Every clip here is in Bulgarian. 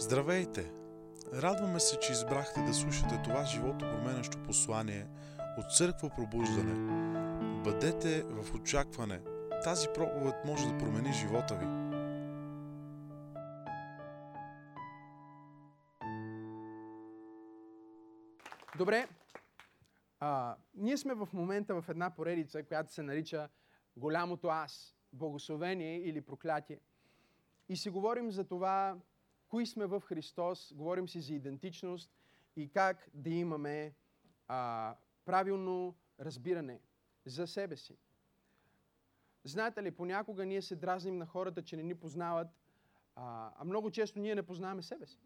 Здравейте! Радваме се, че избрахте да слушате това живото променящо послание от Църква Пробуждане. Бъдете в очакване. Тази проповед може да промени живота ви. Добре. А, ние сме в момента в една поредица, която се нарича Голямото Аз. Благословение или проклятие. И си говорим за това, кои сме в Христос, говорим си за идентичност и как да имаме а, правилно разбиране за себе си. Знаете ли, понякога ние се дразним на хората, че не ни познават, а, а много често ние не познаваме себе си.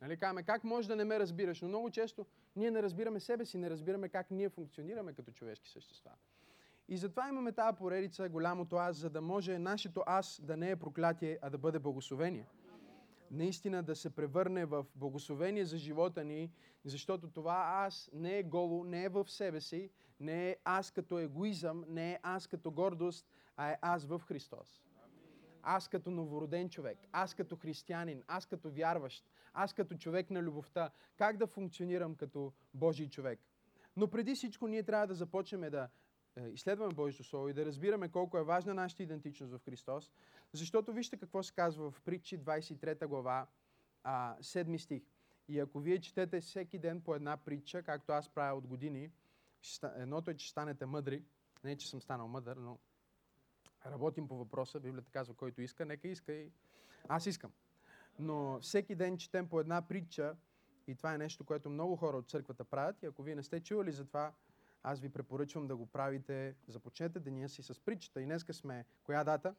Нали, казваме, как може да не ме разбираш? Но много често ние не разбираме себе си, не разбираме как ние функционираме като човешки същества. И затова имаме тази поредица, голямото аз, за да може нашето аз да не е проклятие, а да бъде благословение. Наистина да се превърне в благословение за живота ни, защото това аз не е голо, не е в себе си, не е аз като егоизъм, не е аз като гордост, а е аз в Христос. Аз като новороден човек, аз като християнин, аз като вярващ, аз като човек на любовта, как да функционирам като Божий човек. Но преди всичко ние трябва да започнем да изследваме Божието Слово и да разбираме колко е важна нашата идентичност в Христос. Защото вижте какво се казва в притчи 23 глава, а, 7 стих. И ако вие четете всеки ден по една притча, както аз правя от години, едното е, че станете мъдри. Не, че съм станал мъдър, но работим по въпроса. Библията казва, който иска, нека иска и аз искам. Но всеки ден четем по една притча и това е нещо, което много хора от църквата правят. И ако вие не сте чували за това, аз ви препоръчвам да го правите. Започнете деня си с притчата. И днеска сме коя дата?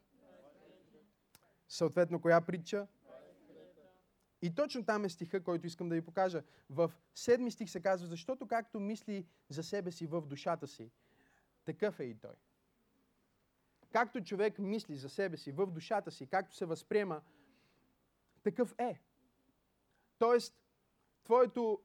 Съответно, коя притча? И точно там е стиха, който искам да ви покажа. В седми стих се казва, защото както мисли за себе си в душата си, такъв е и той. Както човек мисли за себе си в душата си, както се възприема, такъв е. Тоест, твоето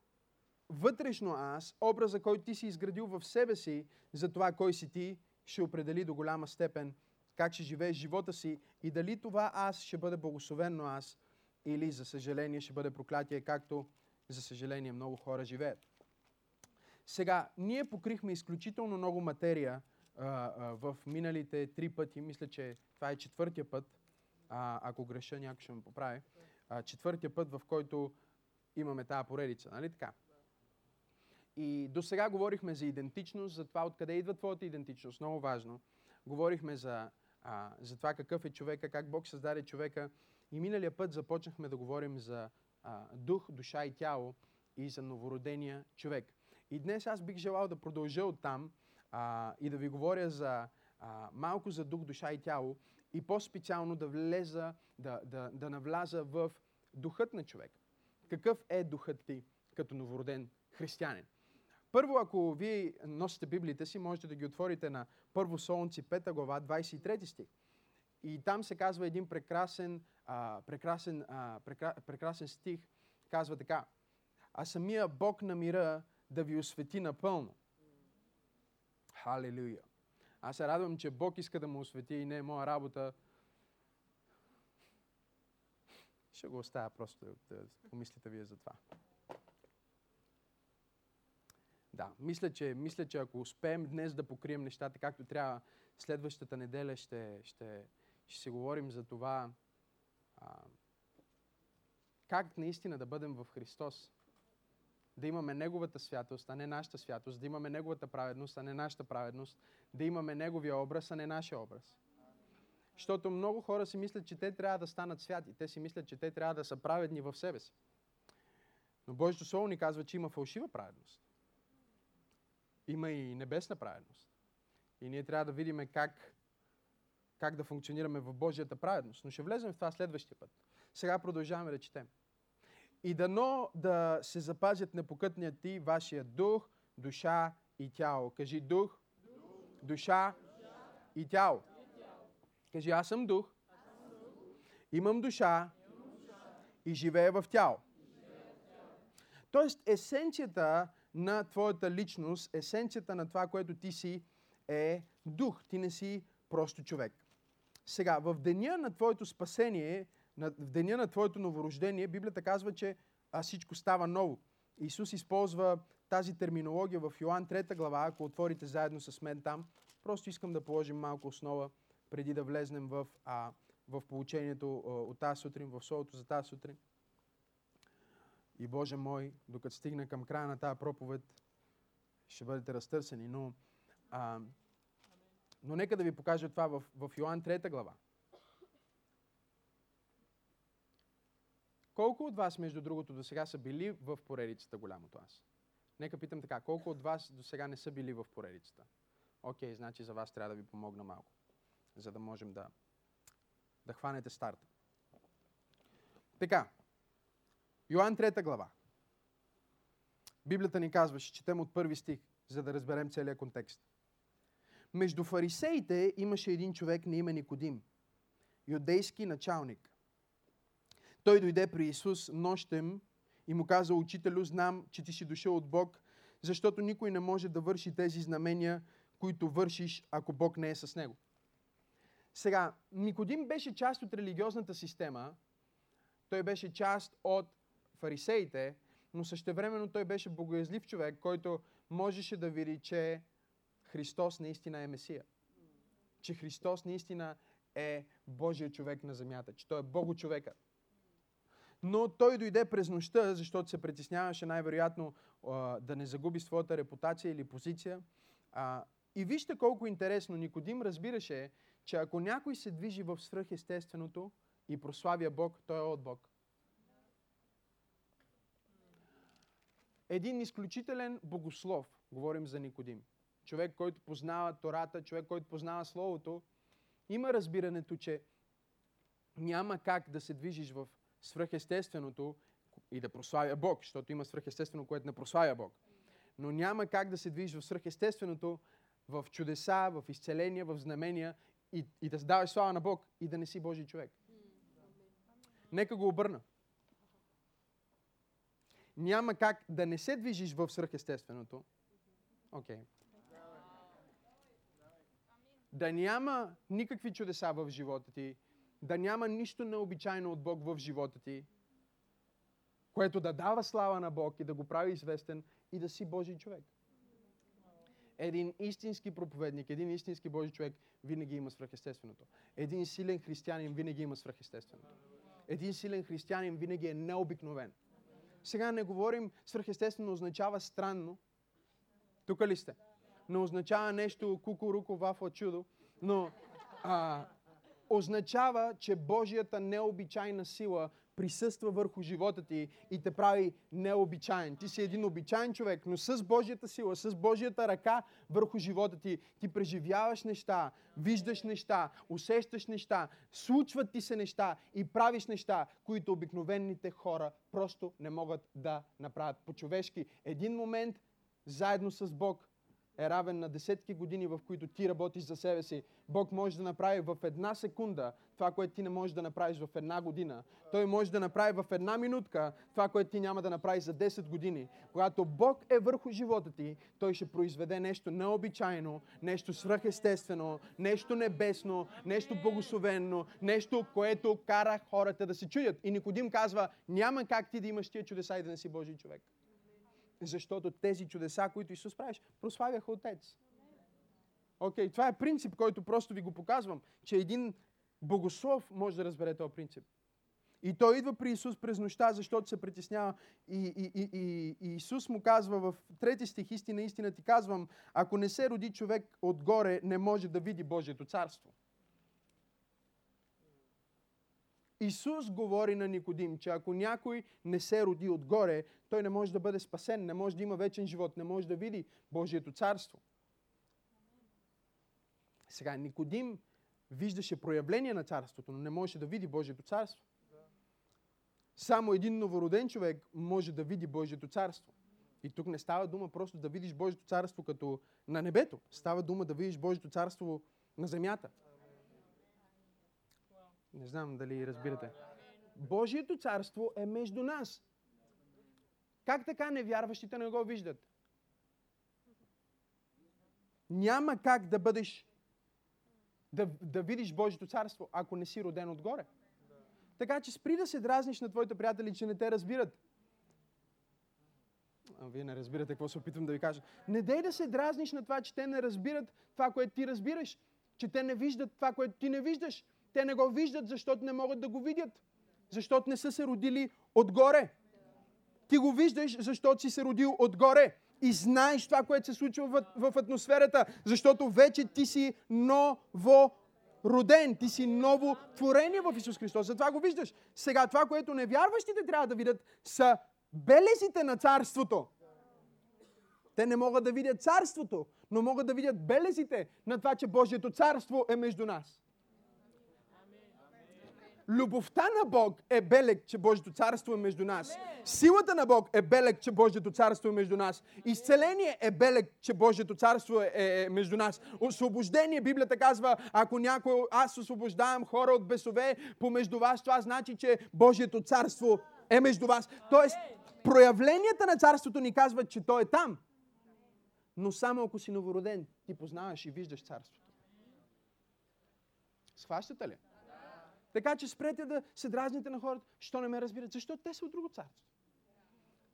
вътрешно аз, образа, който ти си изградил в себе си за това кой си ти, ще определи до голяма степен как ще живееш живота си и дали това аз ще бъде благословено аз или, за съжаление, ще бъде проклятие, както, за съжаление, много хора живеят. Сега, ние покрихме изключително много материя а, а, в миналите три пъти. Мисля, че това е четвъртия път. А, ако греша, някой ще ме поправи. А, четвъртия път, в който имаме тази поредица. Нали така? И до сега говорихме за идентичност, за това откъде идва твоята идентичност. Много важно. Говорихме за, а, за това какъв е човека, как Бог създаде човека. И миналия път започнахме да говорим за а, дух, душа и тяло и за новородения човек. И днес аз бих желал да продължа оттам а, и да ви говоря за а, малко за дух, душа и тяло и по-специално да влеза, да, да, да навляза в духът на човек. Какъв е духът ти като новороден християнин? Първо, ако вие носите Библията си, можете да ги отворите на Първо Солнци, 5 глава, 23 стих. И там се казва един прекрасен, а, прекрасен, а, прекра, прекрасен стих. Казва така. А самия Бог на мира да ви освети напълно. Халелуя. Аз се радвам, че Бог иска да му освети и не е моя работа. Ще го оставя просто да помислите вие за това. Да, мисля че, мисля, че ако успеем днес да покрием нещата както трябва, следващата неделя ще, ще, ще се говорим за това а, как наистина да бъдем в Христос. Да имаме Неговата святост, а не нашата святост. Да имаме Неговата праведност, а не нашата праведност. Да имаме Неговия образ, а не нашия образ. Защото много хора си мислят, че те трябва да станат святи. Те си мислят, че те трябва да са праведни в себе си. Но Божието Слово ни казва, че има фалшива праведност има и небесна праведност. И ние трябва да видим как, как да функционираме в Божията праведност. Но ще влезем в това следващия път. Сега продължаваме да четем. И дано да се запазят непокътният ти вашия дух, душа и тяло. Кажи дух, дух душа, душа и, тяло. и тяло. Кажи аз съм дух, аз съм дух имам, душа, имам душа и живея в тяло. Тоест, есенцията на твоята личност, есенцията на това, което ти си, е дух. Ти не си просто човек. Сега, в деня на твоето спасение, в деня на твоето новорождение, Библията казва, че а, всичко става ново. Исус използва тази терминология в Йоан 3 глава, ако отворите заедно с мен там. Просто искам да положим малко основа, преди да влезнем в, а, в получението а, от тази сутрин, в словото за тази сутрин. И Боже мой, докато стигна към края на тази проповед, ще бъдете разтърсени. Но, а, но нека да ви покажа това в, в Йоан 3 глава. Колко от вас, между другото, до сега са били в поредицата голямото аз? Нека питам така, колко от вас до сега не са били в поредицата? Окей, значи за вас трябва да ви помогна малко, за да можем да, да хванете старта. Така, Йоан 3 глава. Библията ни казва, ще четем от първи стих, за да разберем целият контекст. Между фарисеите имаше един човек на име Никодим, юдейски началник. Той дойде при Исус нощем и му каза, Учителю, знам, че ти си дошъл от Бог, защото никой не може да върши тези знамения, които вършиш, ако Бог не е с него. Сега, Никодим беше част от религиозната система, той беше част от фарисеите, но същевременно той беше богоязлив човек, който можеше да види, че Христос наистина е Месия. Че Христос наистина е Божия човек на земята, че той е Бого човека. Но той дойде през нощта, защото се притесняваше най-вероятно да не загуби своята репутация или позиция. И вижте колко интересно Никодим разбираше, че ако някой се движи в свръхестественото и прославя Бог, той е от Бог. Един изключителен богослов, говорим за Никодим. Човек, който познава Тората, човек, който познава Словото, има разбирането, че няма как да се движиш в свръхестественото и да прославя Бог, защото има свръхестествено, което не прославя Бог. Но няма как да се движиш в свръхестественото, в чудеса, в изцеления, в знамения и, и да даваш слава на Бог и да не си Божий човек. Нека го обърна. Няма как да не се движиш в свръхестественото. Окей. Okay. Да няма никакви чудеса в живота ти, да няма нищо необичайно от Бог в живота ти, което да дава слава на Бог и да го прави известен и да си Божий човек. Един истински проповедник, един истински Божий човек винаги има свръхестественото. Един силен християнин винаги има свръхестественото. Един силен християнин винаги е необикновен. Сега не говорим свръхестествено означава странно. Тук ли сте? Не означава нещо кукуруко, вафла, чудо, но а, означава, че Божията необичайна сила присъства върху живота ти и те прави необичайен. Ти си един обичайен човек, но с Божията сила, с Божията ръка върху живота ти, ти преживяваш неща, виждаш неща, усещаш неща, случват ти се неща и правиш неща, които обикновените хора просто не могат да направят по-човешки. Един момент, заедно с Бог, е равен на десетки години, в които ти работиш за себе си. Бог може да направи в една секунда това, което ти не можеш да направиш в една година. Той може да направи в една минутка това, което ти няма да направиш за 10 години. Когато Бог е върху живота ти, Той ще произведе нещо необичайно, нещо свръхестествено, нещо небесно, нещо богословенно, нещо, което кара хората да се чудят. И Никодим казва, няма как ти да имаш тия чудеса и да не си Божий човек. Защото тези чудеса, които Исус правиш, прославяха Отец. Окей, okay, това е принцип, който просто ви го показвам, че един богослов може да разбере този принцип. И той идва при Исус през нощта, защото се притеснява. И, и, и, и, Исус му казва в трети стих, истина, истина ти казвам, ако не се роди човек отгоре, не може да види Божието царство. Исус говори на Никодим, че ако някой не се роди отгоре, той не може да бъде спасен, не може да има вечен живот, не може да види Божието царство. Сега, Никодим виждаше проявление на царството, но не можеше да види Божието царство. Само един новороден човек може да види Божието царство. И тук не става дума просто да видиш Божието царство като на небето. Става дума да видиш Божието царство на земята. Не знам дали разбирате. Божието царство е между нас. Как така невярващите не го виждат? Няма как да бъдеш да, да видиш Божието царство, ако не си роден отгоре. Така че спри да се дразниш на твоите приятели, че не те разбират. А, вие не разбирате какво се опитвам да ви кажа. Не дей да се дразниш на това, че те не разбират това, което ти разбираш. Че те не виждат това, което ти не виждаш. Те не го виждат, защото не могат да го видят. Защото не са се родили отгоре. Ти го виждаш, защото си се родил отгоре. И знаеш това, което се случва в, в атмосферата, защото вече ти си ново роден, ти си ново творение в Исус Христос. Затова го виждаш. Сега това, което невярващите трябва да видят, са белезите на царството. Те не могат да видят царството, но могат да видят белезите на това, че Божието царство е между нас. Любовта на Бог е белег, че Божието царство е между нас. Силата на Бог е белег, че Божието царство е между нас. Изцеление е белег, че Божието царство е, е, е между нас. Освобождение, Библията казва, ако някой, аз освобождавам хора от бесове помежду вас, това значи, че Божието царство е между вас. Тоест, проявленията на царството ни казват, че то е там. Но само ако си новороден, ти познаваш и виждаш царството. Схващате ли? Така че спрете да се дразните на хората, що не ме разбират, защото те са от друго царство.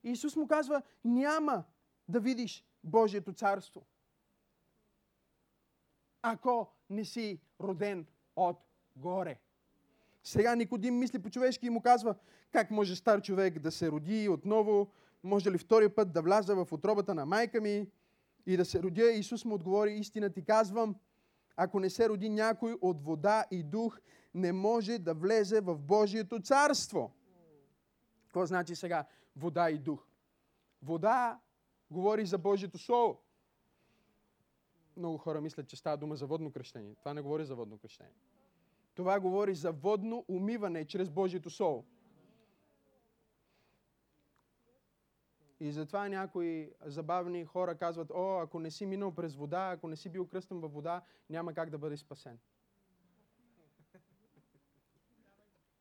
И Исус му казва, няма да видиш Божието царство, ако не си роден от горе. Сега Никодим мисли по човешки и му казва, как може стар човек да се роди отново, може ли втори път да вляза в отробата на майка ми и да се родя. Исус му отговори, истина ти казвам, ако не се роди някой от вода и дух, не може да влезе в Божието царство. Какво значи сега вода и дух? Вода говори за Божието Слово. Много хора мислят, че става дума за водно кръщение. Това не говори за водно кръщение. Това говори за водно умиване чрез Божието Слово. И затова някои забавни хора казват, о, ако не си минал през вода, ако не си бил кръстен във вода, няма как да бъде спасен.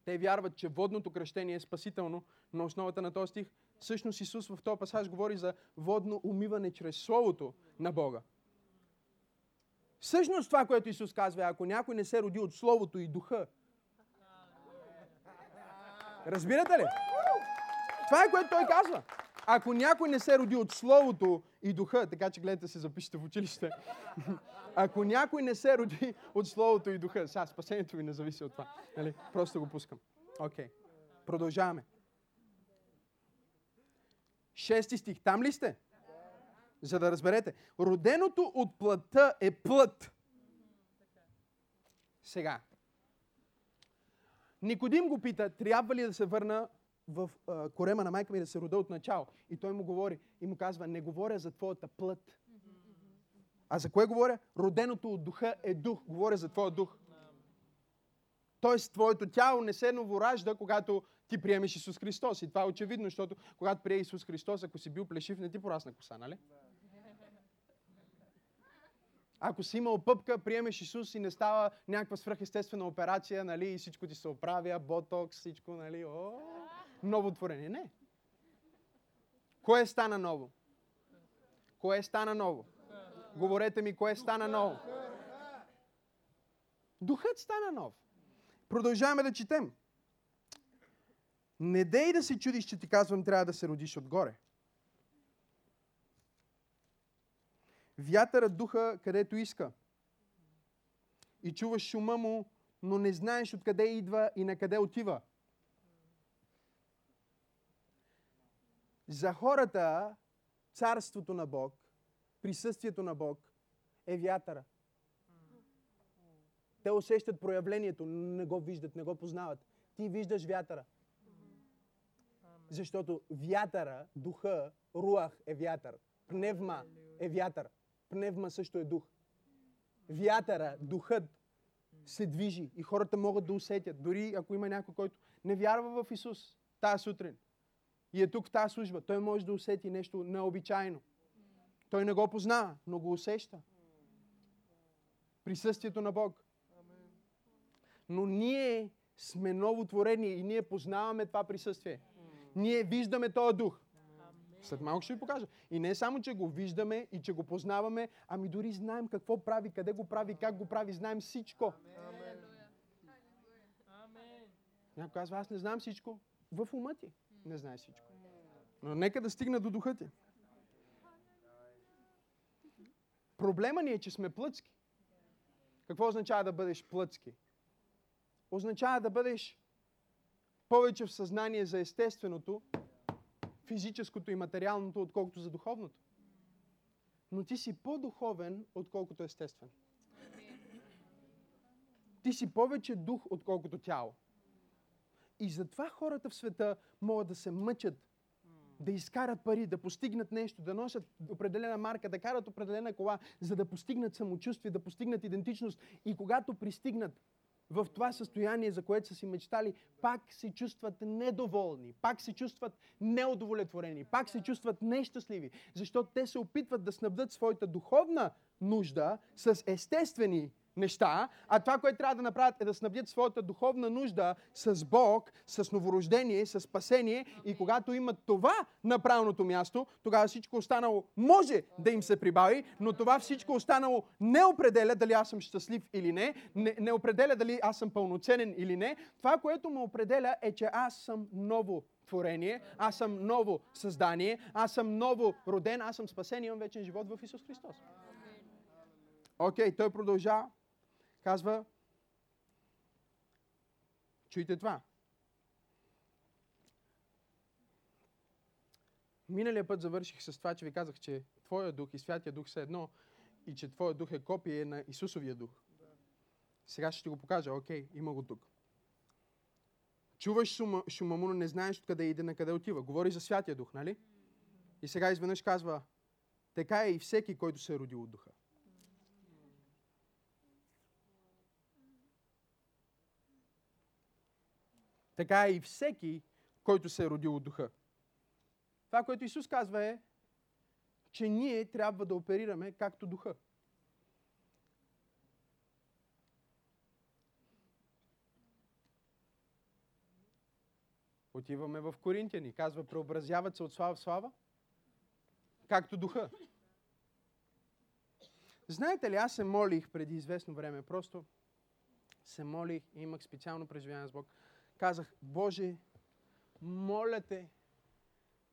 Те вярват, че водното кръщение е спасително на основата на този стих. Всъщност Исус в този пасаж говори за водно умиване чрез Словото на Бога. Всъщност това, което Исус казва, е, ако някой не се роди от Словото и Духа. Разбирате ли? Това е което той казва. Ако някой не се роди от Словото и Духа, така че гледате се запишете в училище, ако някой не се роди от Словото и Духа, сега спасението ви не зависи от това. Нали? Просто го пускам. Окей. Okay. Продължаваме. Шести стих. Там ли сте? За да разберете. Роденото от плътта е плът. Сега. Никодим го пита, трябва ли да се върна в а, корема на майка ми да се рода от начало. И той му говори и му казва, не говоря за твоята плът. А за кое говоря? Роденото от духа е дух. Говоря за твоя дух. Тоест, твоето тяло не се новоражда, когато ти приемеш Исус Христос. И това е очевидно, защото когато прие Исус Христос, ако си бил плешив, не ти порасна коса, нали? Ако си имал пъпка, приемеш Исус и не става някаква свръхестествена операция, нали, и всичко ти се оправя, ботокс, всичко, нали, о, ново творение. Не. Кое стана ново? Кое стана ново? Говорете ми, кое стана ново? Духът стана нов. Продължаваме да четем. Не дей да се чудиш, че ти казвам, трябва да се родиш отгоре. Вятърът духа където иска. И чуваш шума му, но не знаеш откъде идва и на къде отива. За хората царството на Бог, присъствието на Бог е вятъра. Те усещат проявлението, но не го виждат, не го познават. Ти виждаш вятъра. Защото вятъра, духа, руах е вятър. Пневма е вятър. Пневма също е дух. Вятъра, духът се движи и хората могат да усетят. Дори ако има някой, който не вярва в Исус тази сутрин и е тук в тази служба, той може да усети нещо необичайно. Той не го познава, но го усеща. Присъствието на Бог. Но ние сме новотворени и ние познаваме това присъствие. Ние виждаме този дух. След малко ще ви покажа. И не само, че го виждаме и че го познаваме, ами дори знаем какво прави, къде го прави, как го прави, знаем всичко. Някой казва, аз не знам всичко. В ума ти не знае всичко. Но нека да стигна до духа ти. Проблема ни е, че сме плъцки. Какво означава да бъдеш плъцки? Означава да бъдеш повече в съзнание за естественото, физическото и материалното, отколкото за духовното. Но ти си по-духовен, отколкото естествен. Ти си повече дух, отколкото тяло. И затова хората в света могат да се мъчат, да изкарат пари, да постигнат нещо, да носят определена марка, да карат определена кола, за да постигнат самочувствие, да постигнат идентичност. И когато пристигнат в това състояние, за което са си мечтали, пак се чувстват недоволни, пак се чувстват неудовлетворени, пак се чувстват нещастливи, защото те се опитват да снабдат своята духовна нужда с естествени неща, а това, което трябва да направят е да снабдят своята духовна нужда с Бог, с новорождение, с спасение и когато имат това на правилното място, тогава всичко останало може да им се прибави, но това всичко останало не определя дали аз съм щастлив или не, не, не определя дали аз съм пълноценен или не. Това, което ме определя е, че аз съм ново творение, аз съм ново създание, аз съм ново роден, аз съм спасен и имам вечен живот в Исус Христос. Окей, okay, той продължава. Казва, чуйте това. Миналия път завърших с това, че ви казах, че Твоя дух и Святия дух са едно и че Твоя дух е копие на Исусовия дух. Сега ще ти го покажа. Окей, има го тук. Чуваш шума, шума му, но не знаеш откъде иде, на къде отива. Говори за Святия дух, нали? И сега изведнъж казва, така е и всеки, който се е родил от духа. Така и всеки, който се е родил от духа. Това, което Исус казва е, че ние трябва да оперираме както духа. Отиваме в Коринтияни. Казва, преобразяват се от слава в слава, както духа. Знаете ли, аз се молих преди известно време, просто се молих и имах специално преживяване с Бог казах, Боже, моля те,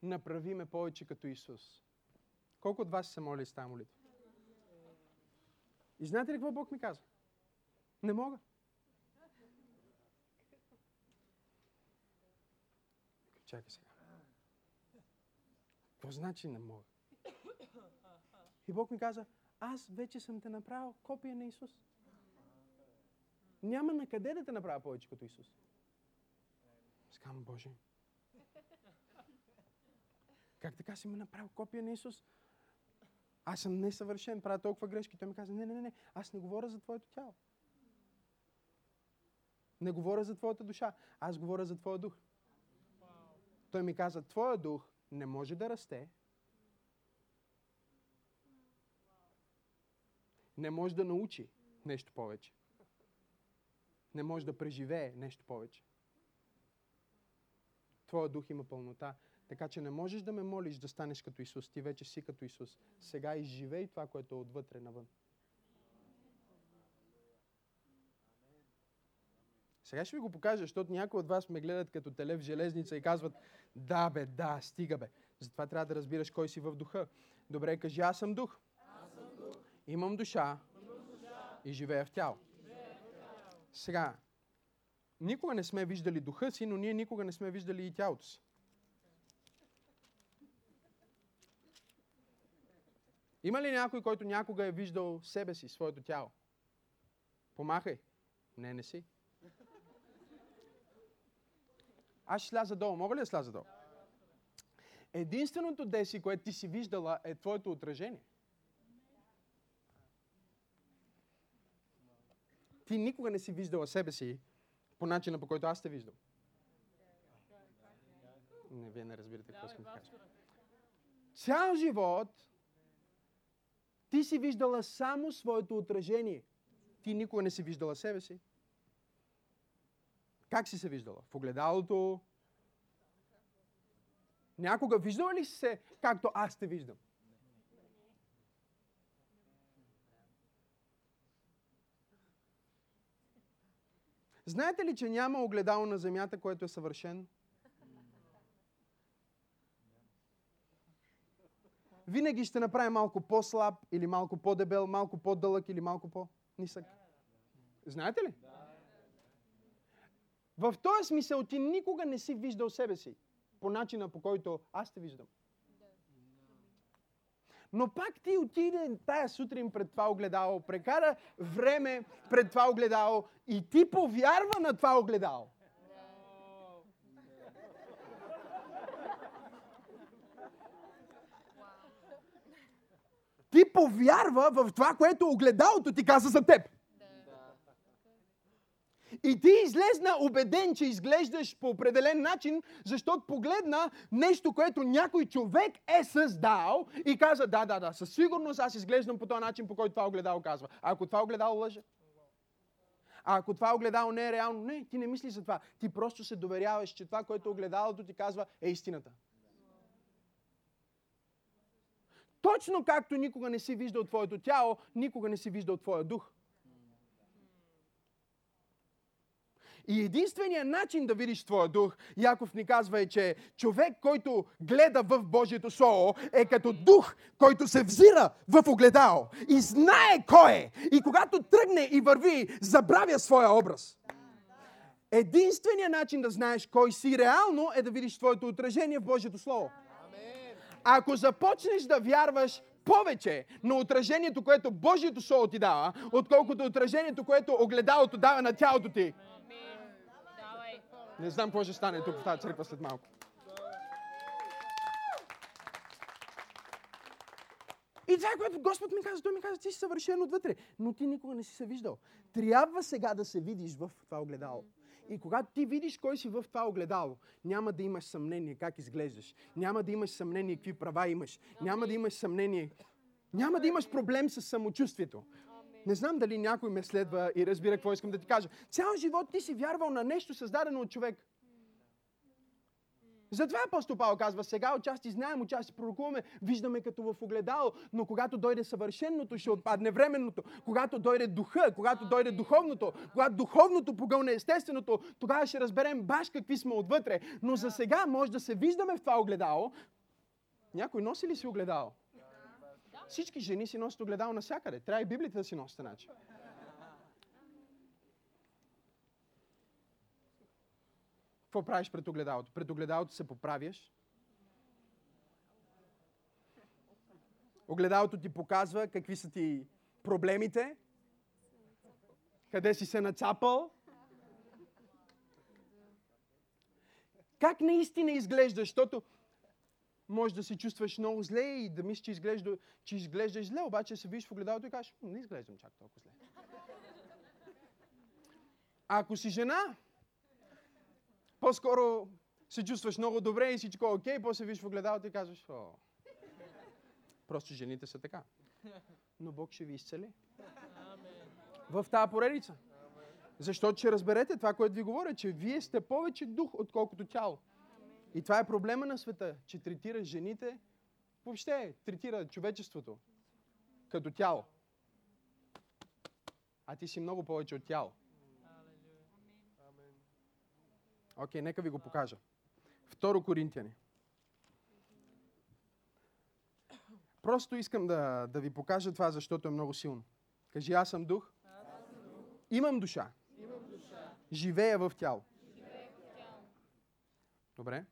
направи ме повече като Исус. Колко от вас се моли с тази молитва? И знаете ли какво Бог ми каза? Не мога. Чакай сега. Какво значи не мога? И Бог ми каза, аз вече съм те направил копия на Исус. Няма на къде да те направя повече като Исус. Скам Боже. Как така си ме направил копия на Исус? Аз съм несъвършен, правя толкова грешки. Той ми каза, не, не, не, аз не говоря за твоето тяло. Не говоря за твоята душа, аз говоря за твоя дух. Той ми каза, твоя дух не може да расте, не може да научи нещо повече. Не може да преживее нещо повече. Твоя дух има пълнота. Така че не можеш да ме молиш да станеш като Исус. Ти вече си като Исус. Сега изживей това, което е отвътре навън. Сега ще ви го покажа, защото някои от вас ме гледат като теле в железница и казват, да бе, да, стига бе. Затова трябва да разбираш кой си в духа. Добре, кажи, аз съм дух. Аз съм дух. Имам душа. Имам душа. И живея в тяло. Сега, никога не сме виждали духа си, но ние никога не сме виждали и тялото си. Има ли някой, който някога е виждал себе си, своето тяло? Помахай. Не, не си. Аз ще сляза долу. Мога ли да сляза долу? Единственото деси, което ти си виждала, е твоето отражение. Ти никога не си виждала себе си по начина, по който аз те виждам. Не, вие не разбирате какво искам да кажа. Цял живот ти си виждала само своето отражение. Ти никога не си виждала себе си. Как си се виждала? В огледалото? Някога виждала ли си се както аз те виждам? Знаете ли, че няма огледало на земята, което е съвършено? Винаги ще направи малко по-слаб или малко по-дебел, малко по-дълъг или малко по-нисък. Знаете ли? В този смисъл ти никога не си виждал себе си по начина по който аз те виждам. Но пак ти отиде тая сутрин пред това огледало, прекара време пред това огледало и ти повярва на това огледало. Ти повярва в това, което огледалото ти каза за теб. И ти излезна убеден, че изглеждаш по определен начин, защото погледна нещо, което някой човек е създал и каза, да, да, да, със сигурност аз изглеждам по този начин, по който това огледало казва. А ако това огледало лъже? А ако това огледало не е реално, не, ти не мислиш за това. Ти просто се доверяваш, че това, което огледалото ти казва, е истината. Точно както никога не си виждал твоето тяло, никога не си виждал твоя дух. И единственият начин да видиш твоя дух, Яков ни казва е, че човек, който гледа в Божието Слово, е като дух, който се взира в огледало и знае кой е. И когато тръгне и върви, забравя своя образ. Единственият начин да знаеш кой си реално е да видиш твоето отражение в Божието Слово. Ако започнеш да вярваш повече на отражението, което Божието Слово ти дава, отколкото отражението, което огледалото дава на тялото ти, не знам какво ще стане тук в тази църква след малко. И това е което Господ ми каза. Той ми каза, ти си съвършен отвътре, но ти никога не си се виждал. Трябва сега да се видиш в това огледало. И когато ти видиш кой си в това огледало, няма да имаш съмнение как изглеждаш. Няма да имаш съмнение какви права имаш. Няма да имаш съмнение. Няма да имаш проблем с самочувствието. Не знам дали някой ме следва и разбира какво искам да ти кажа. Цял живот ти си вярвал на нещо създадено от човек. Затова апостол Павел казва, сега отчасти знаем, отчасти пророкуваме, виждаме като в огледало, но когато дойде съвършенното, ще отпадне временното. Когато дойде духа, когато дойде духовното, когато духовното погълне естественото, тогава ще разберем баш какви сме отвътре. Но за сега може да се виждаме в това огледало. Някой носи ли си огледало? Всички жени си носят огледало навсякъде. Трябва и Библията да си носите начин. Какво правиш пред огледалото? Пред огледалото се поправяш. Огледалото ти показва какви са ти проблемите, къде си се нацапал. Как наистина изглеждаш, защото може да се чувстваш много зле и да мислиш, че, изглежда, че изглеждаш зле, обаче се виж в огледалото и кажеш, не изглеждам чак толкова зле. А ако си жена, по-скоро се чувстваш много добре и всичко е окей, после виж в огледалото и казваш, о, просто жените са така. Но Бог ще ви изцели. В тази поредица. Защото ще разберете това, което ви говоря, че вие сте повече дух, отколкото тяло. И това е проблема на света, че третира жените, въобще третира човечеството като тяло. А ти си много повече от тяло. Окей, okay, нека ви го покажа. Второ Коринтияни. Просто искам да, да ви покажа това, защото е много силно. Кажи, аз съм дух. Аз съм дух. Имам душа. Имам душа. Живея в тяло. Живея в тяло. Добре?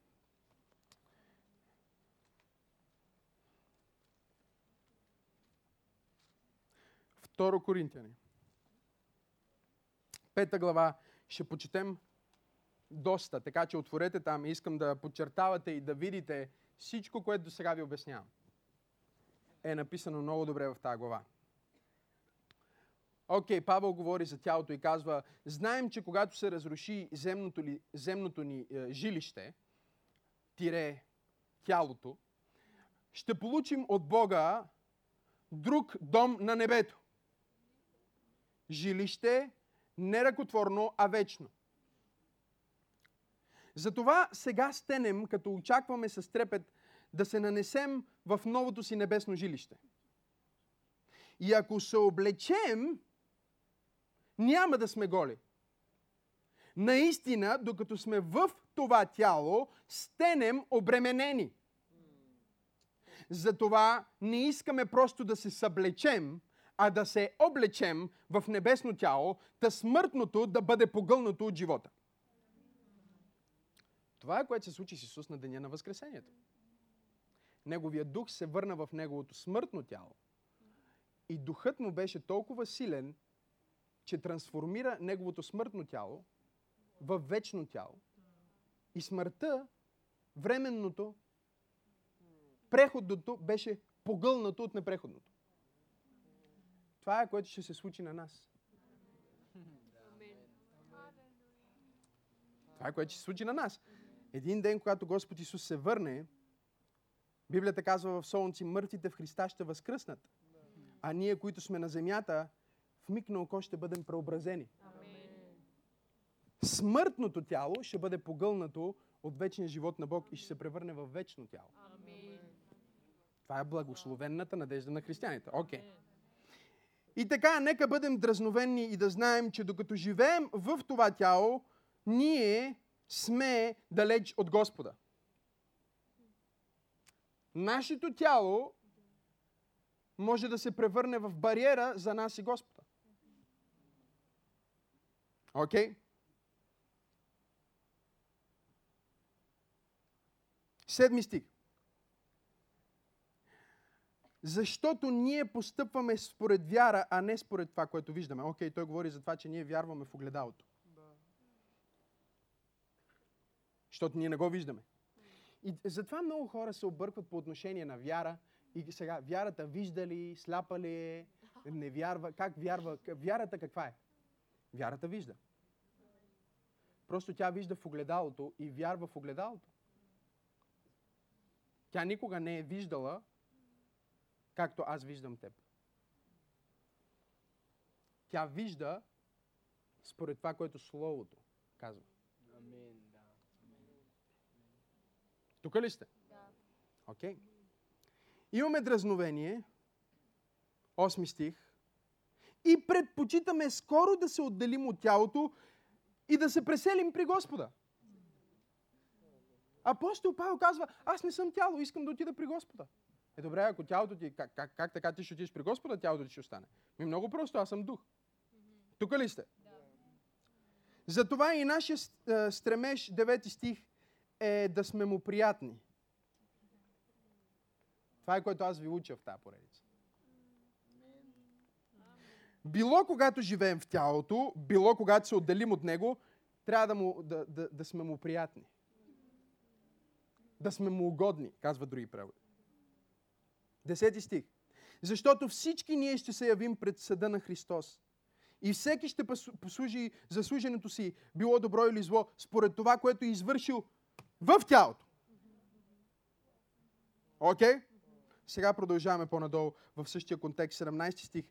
Второ Коринтияни. Пета глава. Ще почетем доста, така че отворете там и искам да подчертавате и да видите всичко, което до сега ви обяснявам. Е написано много добре в тази глава. Окей, okay, Павел говори за тялото и казва, знаем, че когато се разруши земното, ли, земното ни е, жилище, тире тялото, ще получим от Бога друг дом на небето. Жилище не ръкотворно, а вечно. Затова сега стенем, като очакваме с трепет да се нанесем в новото си небесно жилище. И ако се облечем, няма да сме голи. Наистина, докато сме в това тяло, стенем обременени. Затова не искаме просто да се съблечем, а да се облечем в небесно тяло, та смъртното да бъде погълнато от живота. Това е което се случи с Исус на деня на Възкресението. Неговият дух се върна в неговото смъртно тяло. И духът му беше толкова силен, че трансформира неговото смъртно тяло в вечно тяло. И смъртта, временното, преходното беше погълнато от непреходното. Това е което ще се случи на нас. Това е което ще се случи на нас. Един ден, когато Господ Исус се върне, Библията казва в Солунци, мъртвите в Христа ще възкръснат. А ние, които сме на земята, в миг на око ще бъдем преобразени. Смъртното тяло ще бъде погълнато от вечния живот на Бог и ще се превърне в вечно тяло. Това е благословенната надежда на християните. Окей. Okay. И така, нека бъдем дразновени и да знаем, че докато живеем в това тяло, ние сме далеч от Господа. Нашето тяло може да се превърне в бариера за нас и Господа. Окей? Okay? Седми стих. Защото ние постъпваме според вяра, а не според това, което виждаме. Окей, okay, той говори за това, че ние вярваме в огледалото. Защото ние не го виждаме. И затова много хора се объркват по отношение на вяра. И сега, вярата вижда ли, сляпа ли е, не вярва, как вярва? Вярата каква е? Вярата вижда. Просто тя вижда в огледалото и вярва в огледалото. Тя никога не е виждала, както аз виждам теб. Тя вижда според това, което Словото казва. Тук ли сте? Да. Окей. Okay. Имаме дразновение, 8 стих, и предпочитаме скоро да се отделим от тялото и да се преселим при Господа. Апостол Павел казва, аз не съм тяло, искам да отида при Господа. Е добре, ако тялото ти, как, как, как така ти ще отидеш при Господа, тялото ти ще остане? Ми много просто, аз съм дух. Тук ли сте? Да. Затова и нашия стремеж, 9 стих, е да сме му приятни. Това е което аз ви уча в тази поредица. Било когато живеем в тялото, било когато се отделим от него, трябва да, му, да, да, да сме му приятни. Да сме му угодни, казва други преводи. Десети стих. Защото всички ние ще се явим пред съда на Христос. И всеки ще послужи заслуженето си, било добро или зло, според това, което е извършил в тялото. Окей? Okay? Сега продължаваме по-надолу в същия контекст, 17 стих.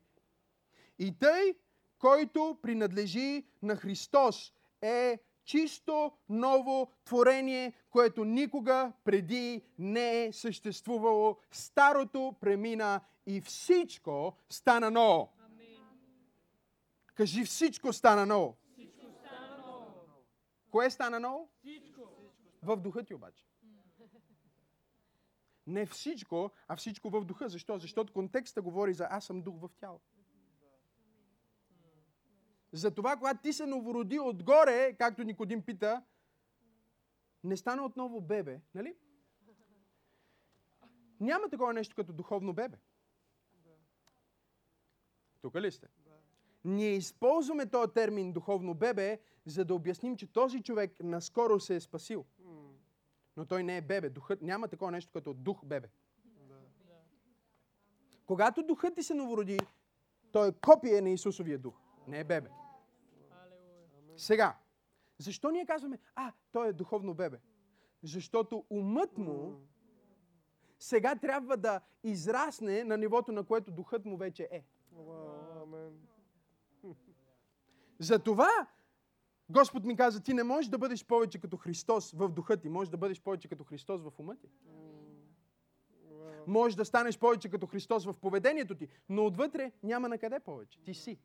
И тъй, който принадлежи на Христос, е чисто ново творение, което никога преди не е съществувало. Старото премина и всичко стана ново. Кажи всичко стана ново. Всичко стана ново. Кое стана ново? Всичко. В духа ти обаче. Не всичко, а всичко в духа. Защо? Защото контекста говори за аз съм дух в тяло. Затова, когато ти се новороди отгоре, както Никодим пита, не стана отново бебе, нали? Няма такова нещо като духовно бебе. Тук ли сте? Ние използваме този термин духовно бебе, за да обясним, че този човек наскоро се е спасил. Но той не е бебе. Духът, няма такова нещо като дух бебе. Когато духът ти се новороди, той е копие на Исусовия дух. Не е бебе. Сега, защо ние казваме, а, той е духовно бебе? Защото умът му сега трябва да израсне на нивото, на което духът му вече е. Затова Господ ми каза, ти не можеш да бъдеш повече като Христос в духа ти, можеш да бъдеш повече като Христос в ума ти. Можеш да станеш повече като Христос в поведението ти, но отвътре няма на къде повече. Ти си.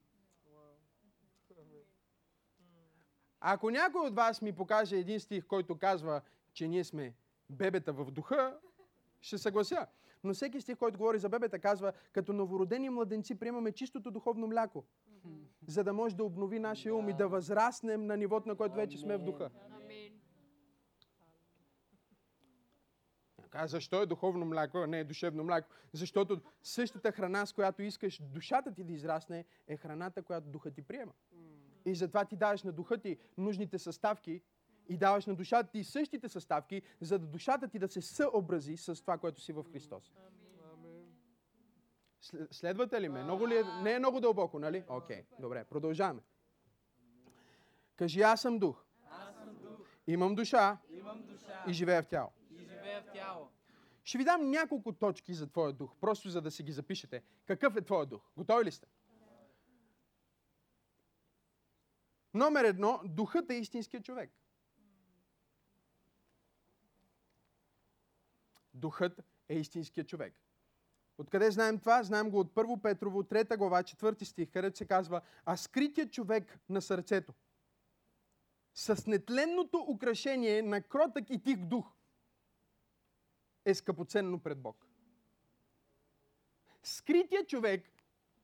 Ако някой от вас ми покаже един стих, който казва, че ние сме бебета в духа, ще съглася. Но всеки стих, който говори за бебета, казва, като новородени младенци приемаме чистото духовно мляко, за да може да обнови нашия ум и да възраснем на нивото, на който вече сме в духа. Амин. А защо е духовно мляко, а не е душевно мляко? Защото същата храна, с която искаш душата ти да израсне, е храната, която духа ти приема. И затова ти даваш на духа ти нужните съставки и даваш на душата ти същите съставки, за да душата ти да се съобрази с това, което си в Христос. След- Следвате ли ме? Много ли е? Не е много дълбоко, нали? Окей, добре, продължаваме. Кажи, аз съм дух. Имам душа Имам душа и живея в тяло. и живея в тяло. Ще ви дам няколко точки за твоя дух, просто за да си ги запишете. Какъв е твоя дух? Готови ли сте? Номер едно, духът е истинският човек. Духът е истинският човек. Откъде знаем това? Знаем го от 1 Петрово, 3 глава, 4 стих, където се казва, а скритият човек на сърцето, с нетленното украшение на кротък и тих дух, е скъпоценно пред Бог. Скритият човек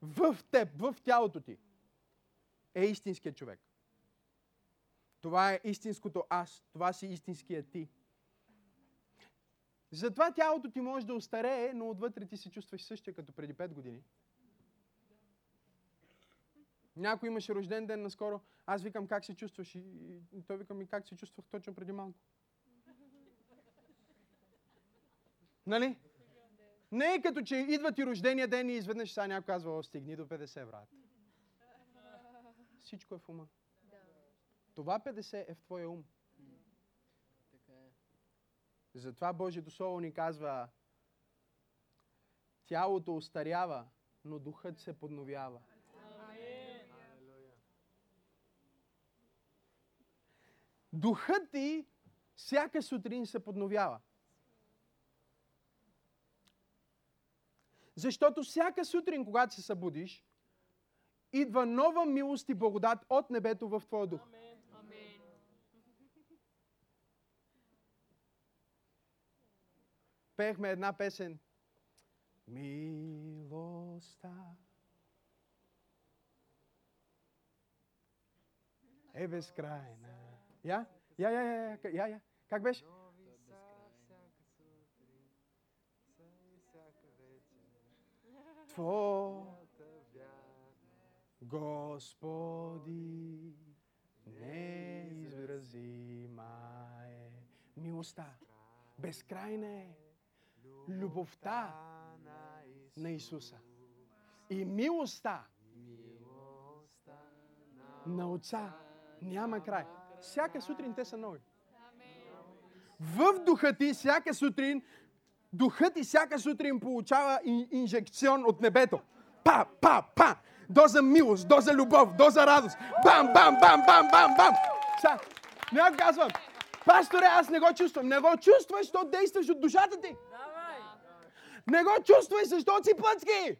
в теб, в тялото ти, е истинският човек. Това е истинското аз. Това си истинският ти. Затова тялото ти може да остарее, но отвътре ти се чувстваш същия като преди 5 години. Някой имаше рожден ден наскоро. Аз викам как се чувстваш и той викам и как се чувствах точно преди малко. Нали? Не е като че идва ти рождения ден и изведнъж сега някой казва, о, стигни до 50, брат. Всичко е в ума. Това 50 е в твоя ум. Така е. Затова Божието Слово ни казва, тялото устарява, но духът се подновява. Духът ти всяка сутрин се подновява. Защото всяка сутрин, когато се събудиш, идва нова милост и благодат от небето в твоя дух. Амин. Пеехме една песен. Милостта е безкрайна. Я? Я, я, я, я, я, я. Как беше? Твоята Господи, неизразима е милостта. Безкрайна е любовта на Исус. на Исуса. И милостта на Отца няма край. Всяка сутрин те са нови. В духа ти всяка сутрин, духът ти всяка сутрин получава ин- инжекцион от небето. Па, па, па! Доза милост, доза любов, доза радост. Бам, бам, бам, бам, бам, бам! Сега, някой казва, пасторе, аз не го чувствам. Не го чувстваш, защото действаш от душата ти. Не го чувстваш, защото си плъцки.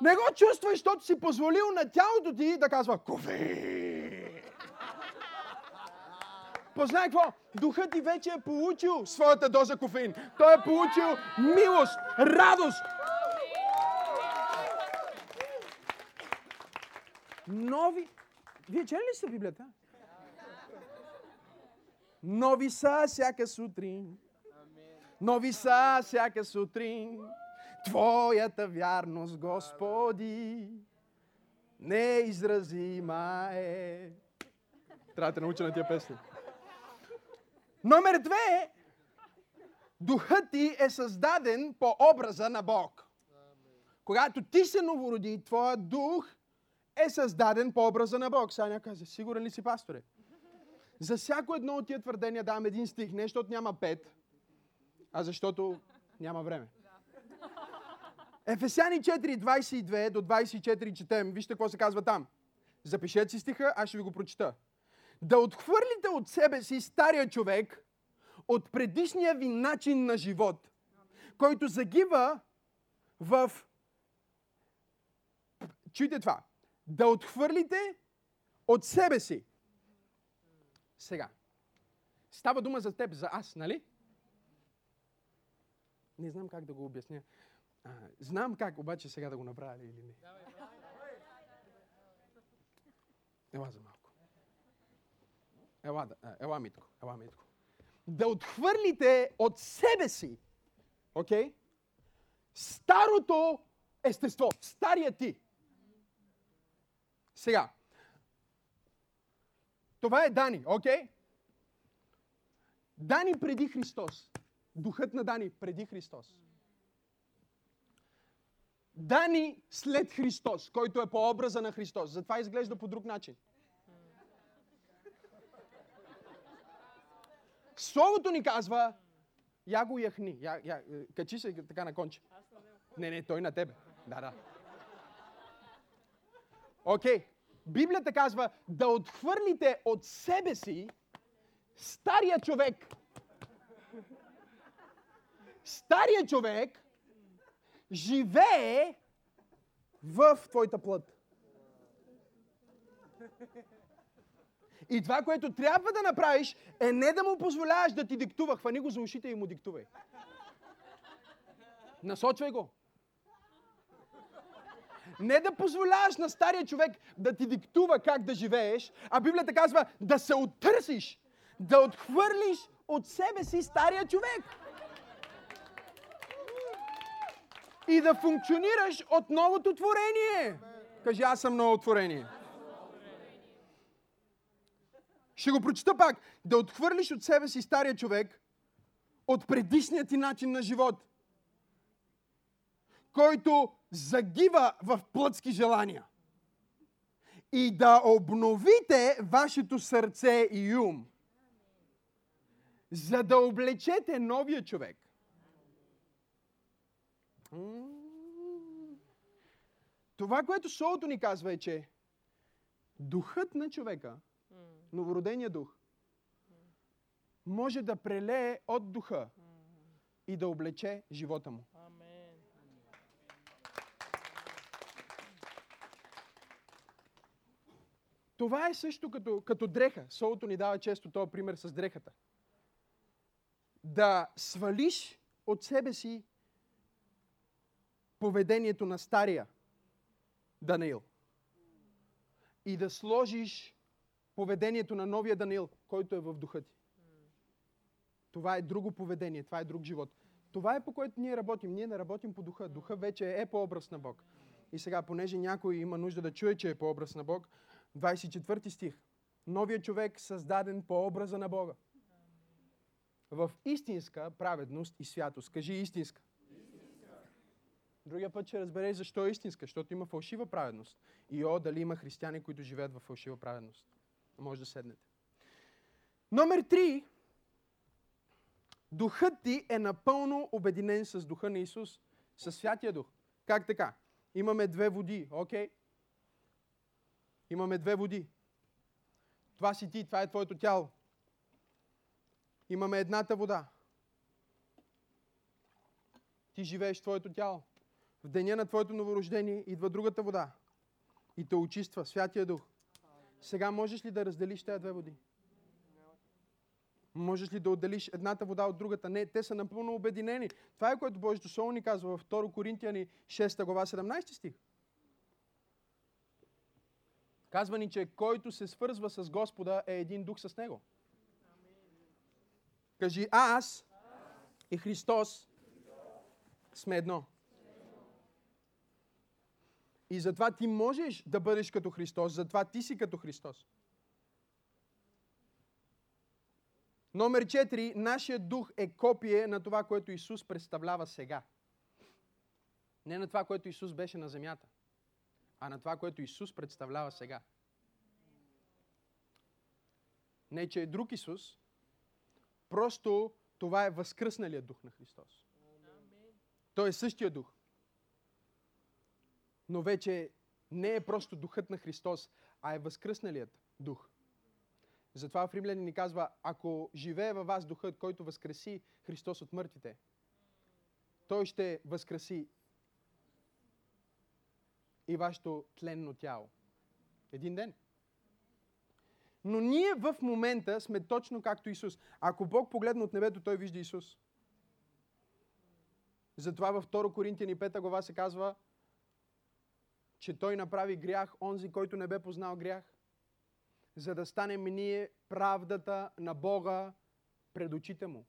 Не го чувстваш, защото си позволил на тялото ти да казва кофе. Познай какво? Духът ти вече е получил своята доза кофеин. Той е получил милост, радост. Нови. Вие чели ли сте Библията? Нови са всяка сутрин. Нови са всяка сутрин. Твоята вярност, Господи, неизразима е. Трябва да те науча на тия песни. Номер две. Духът ти е създаден по образа на Бог. Когато ти се новороди, твоят дух е създаден по образа на Бог. Някой каза, сигурен ли си, пасторе? За всяко едно от тия твърдения давам един стих, не защото няма пет, а защото няма време. Ефесяни 4, 22 до 24 четем. Вижте какво се казва там. Запишете си стиха, аз ще ви го прочита. да отхвърлите от себе си стария човек от предишния ви начин на живот, който загива в... Чуйте това. Да отхвърлите от себе си. Сега. Става дума за теб, за аз, нали? Не знам как да го обясня. А, знам как, обаче сега да го направя ли или не. Ела за малко. Ела, да- ела Митко, ела Митко. Да отхвърлите от себе си, окей? Старото естество, стария ти. Сега. Това е Дани, окей? Дани преди Христос. Духът на Дани преди Христос. Дани след Христос, който е по образа на Христос. Затова изглежда по друг начин. Словото ни казва, я го яхни, я, я, е, качи се така на конче. Не, не, той на тебе. Да, да. Окей. Библията казва да отхвърлите от себе си стария човек. Стария човек живее в твоята плът. И това, което трябва да направиш, е не да му позволяваш да ти диктува. Хвани го за ушите и му диктувай. Насочвай го. Не да позволяваш на стария човек да ти диктува как да живееш, а Библията казва да се оттърсиш, да отхвърлиш от себе си стария човек. И да функционираш от новото творение. Кажи, аз съм ново творение. Ще го прочита пак. Да отхвърлиш от себе си стария човек от предишния ти начин на живот, който загива в плътски желания. И да обновите вашето сърце и ум, за да облечете новия човек. Това, което Солото ни казва е, че духът на човека, новородения дух, може да прелее от духа и да облече живота му. Амен. Това е също като, като дреха. Солото ни дава често този пример с дрехата. Да свалиш от себе си поведението на стария Даниил. И да сложиш поведението на новия Даниил, който е в духа ти. Това е друго поведение, това е друг живот. Това е по което ние работим. Ние не работим по духа. Духа вече е по образ на Бог. И сега, понеже някой има нужда да чуе, че е по образ на Бог, 24 стих. Новия човек създаден по образа на Бога. В истинска праведност и святост. Кажи истинска. Другия път ще разбереш защо е истинска, защото има фалшива праведност. И о, дали има християни, които живеят в фалшива праведност. Може да седнете. Номер три. Духът ти е напълно обединен с духа на Исус, с Святия Дух. Как така? Имаме две води, окей? Имаме две води. Това си ти, това е твоето тяло. Имаме едната вода. Ти живееш твоето тяло. В деня на твоето новорождение идва другата вода. И те очиства Святия Дух. Сега можеш ли да разделиш тези две води? Можеш ли да отделиш едната вода от другата? Не, те са напълно обединени. Това е което Божието Слово ни казва във 2 Коринтияни 6 глава 17 стих. Казва ни, че който се свързва с Господа е един дух с Него. Кажи, аз и Христос сме едно. И затова ти можеш да бъдеш като Христос, затова ти си като Христос. Номер 4. Нашия дух е копие на това, което Исус представлява сега. Не на това, което Исус беше на земята, а на това, което Исус представлява сега. Не, че е друг Исус, просто това е възкръсналият дух на Христос. Той е същия дух. Но вече не е просто духът на Христос, а е възкръсналият дух. Затова в Римляни ни казва, ако живее във вас духът, който възкреси Христос от мъртвите, той ще възкреси и вашето тленно тяло. Един ден. Но ние в момента сме точно както Исус. Ако Бог погледне от небето, той вижда Исус. Затова във 2 Коринтияни 5 глава се казва, че той направи грях, онзи, който не бе познал грях, за да станем ние правдата на Бога пред очите му.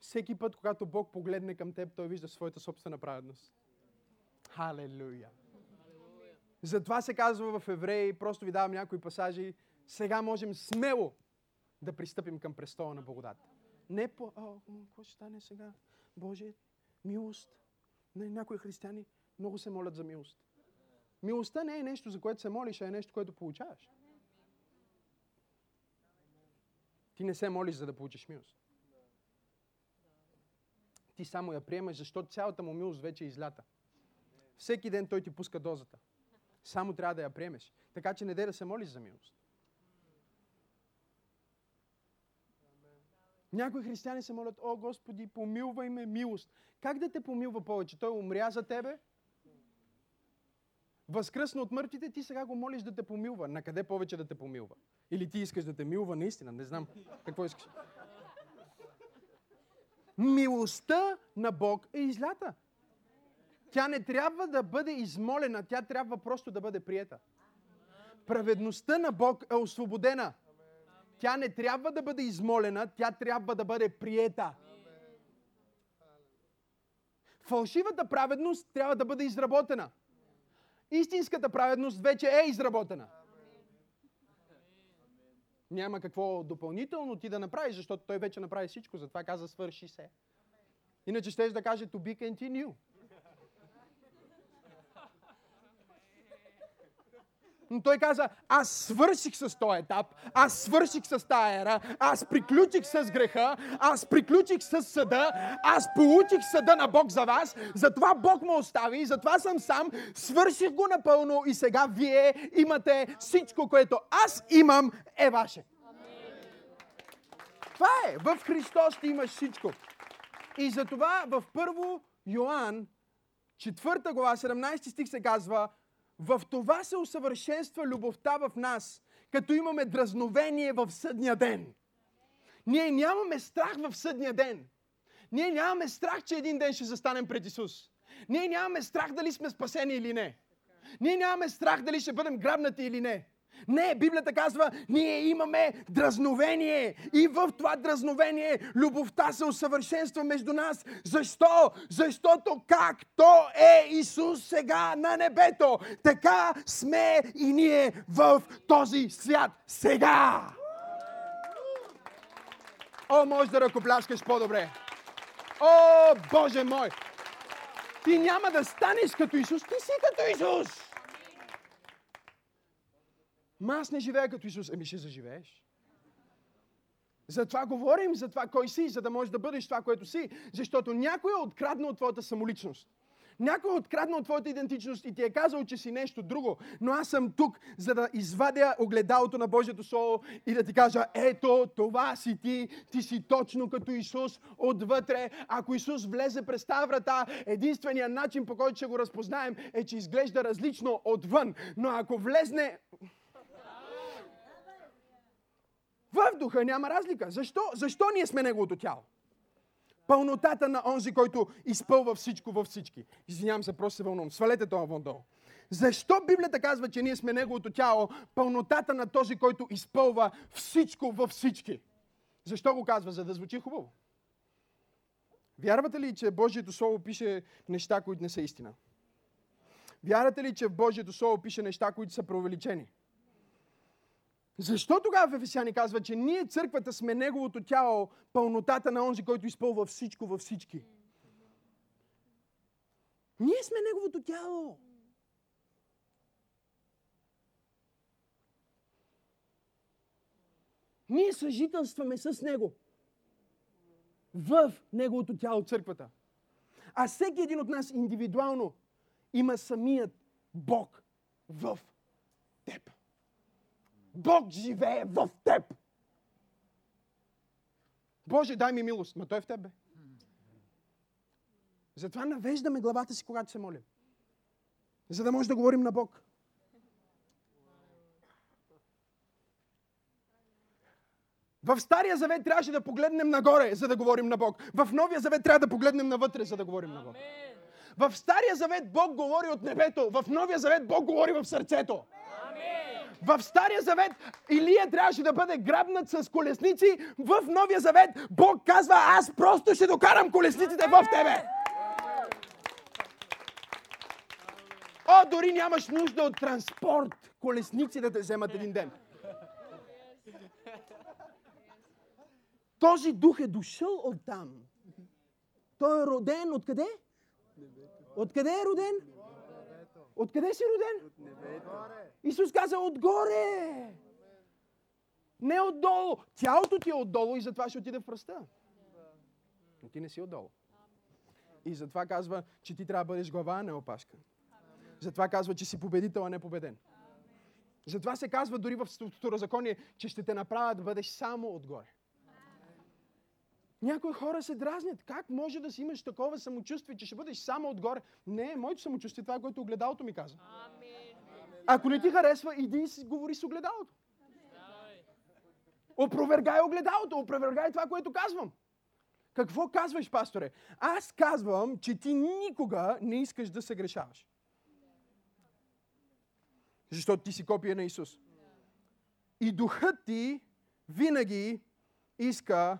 Всеки път, когато Бог погледне към теб, той вижда своята собствена праведност. Халелуя! Затова се казва в Евреи, просто ви давам някои пасажи, сега можем смело да пристъпим към престола на благодат. Не по... О, какво ще стане сега? Боже, милост. Някои християни много се молят за милост. Милостта не е нещо, за което се молиш, а е нещо, което получаваш. Ти не се молиш, за да получиш милост. Ти само я приемаш, защото цялата му милост вече е излята. Всеки ден той ти пуска дозата. Само трябва да я приемеш. Така че не дай да се молиш за милост. Някои християни се молят, о Господи, помилвай ме милост. Как да те помилва повече? Той умря за тебе, възкръсна от мъртвите, ти сега го молиш да те помилва. На къде повече да те помилва? Или ти искаш да те милва наистина? Не знам. Какво искаш? Милостта на Бог е излята. Тя не трябва да бъде измолена, тя трябва просто да бъде приета. Праведността на Бог е освободена. Тя не трябва да бъде измолена, тя трябва да бъде приета. Фалшивата праведност трябва да бъде изработена. Истинската праведност вече е изработена. Няма какво допълнително ти да направиш, защото той вече направи всичко, затова каза свърши се. Иначе ще да каже to be continue. Но той каза, аз свърших с този етап, аз свърших с тая ера, аз приключих с греха, аз приключих с съда, аз получих съда на Бог за вас, затова Бог ме остави, затова съм сам, свърших го напълно и сега вие имате всичко, което аз имам е ваше. Това е. В Христос ти имаш всичко. И затова в първо Йоанн, четвърта глава, 17 стих се казва, в това се усъвършенства любовта в нас, като имаме дразновение в съдния ден. Ние нямаме страх в съдния ден. Ние нямаме страх, че един ден ще застанем пред Исус. Ние нямаме страх дали сме спасени или не. Ние нямаме страх дали ще бъдем грабнати или не. Не, Библията казва, ние имаме дразновение. И в това дразновение любовта се усъвършенства между нас. Защо? Защото както е Исус сега на небето, така сме и ние в този свят сега. О, може да ръкопляскаш по-добре. О, Боже мой! Ти няма да станеш като Исус, ти си като Исус! Ма аз не живея като Исус. Еми ще заживееш. Затова говорим за това кой си, за да можеш да бъдеш това, което си. Защото някой е откраднал твоята самоличност. Някой е откраднал твоята идентичност и ти е казал, че си нещо друго. Но аз съм тук, за да извадя огледалото на Божието Слово и да ти кажа, ето, това си ти, ти си точно като Исус отвътре. Ако Исус влезе през тази врата, единственият начин по който ще го разпознаем е, че изглежда различно отвън. Но ако влезне в духа няма разлика. Защо? Защо ние сме неговото тяло? Пълнотата на онзи, който изпълва всичко във всички. Извинявам се, просто се вълнувам. Свалете това вън долу. Защо Библията казва, че ние сме неговото тяло? Пълнотата на този, който изпълва всичко във всички. Защо го казва? За да звучи хубаво. Вярвате ли, че Божието Слово пише неща, които не са истина? Вярвате ли, че в Божието Слово пише неща, които са преувеличени? Защо тогава Ефесяни казва, че ние църквата сме неговото тяло, пълнотата на онзи, който изпълва всичко във всички? Ние сме неговото тяло. Ние съжителстваме с него. В неговото тяло, църквата. А всеки един от нас индивидуално има самият Бог в теб. Бог живее в теб. Боже, дай ми милост. Ма той е в тебе. Затова навеждаме главата си, когато се молим. За да може да говорим на Бог. В Стария завет трябваше да погледнем нагоре, за да говорим на Бог. В Новия завет трябва да погледнем навътре, за да говорим на Бог. В Стария завет Бог говори от небето. В Новия завет Бог говори в сърцето. В Стария завет Илия трябваше да бъде грабнат с колесници. В Новия завет Бог казва, аз просто ще докарам колесниците в тебе. О, дори нямаш нужда от транспорт. Колесници да те вземат един ден. Този дух е дошъл от там. Той е роден от къде? Откъде е роден? Откъде си роден? Исус каза отгоре. Не отдолу. Тялото ти е отдолу и затова ще отиде в пръста. Но ти не си отдолу. И затова казва, че ти трябва да бъдеш глава, а не опашка. Затова казва, че си победител, а не победен. Затова се казва дори в второзаконие, че ще те направят да бъдеш само отгоре. Някои хора се дразнят. Как може да си имаш такова самочувствие, че ще бъдеш само отгоре? Не, моето самочувствие, това е което огледалото ми каза. Ако не ти харесва, иди и си говори с огледалото. Опровергай огледалото, опровергай това, което казвам. Какво казваш, пасторе? Аз казвам, че ти никога не искаш да се грешаваш. Защото ти си копия на Исус. И духът ти винаги иска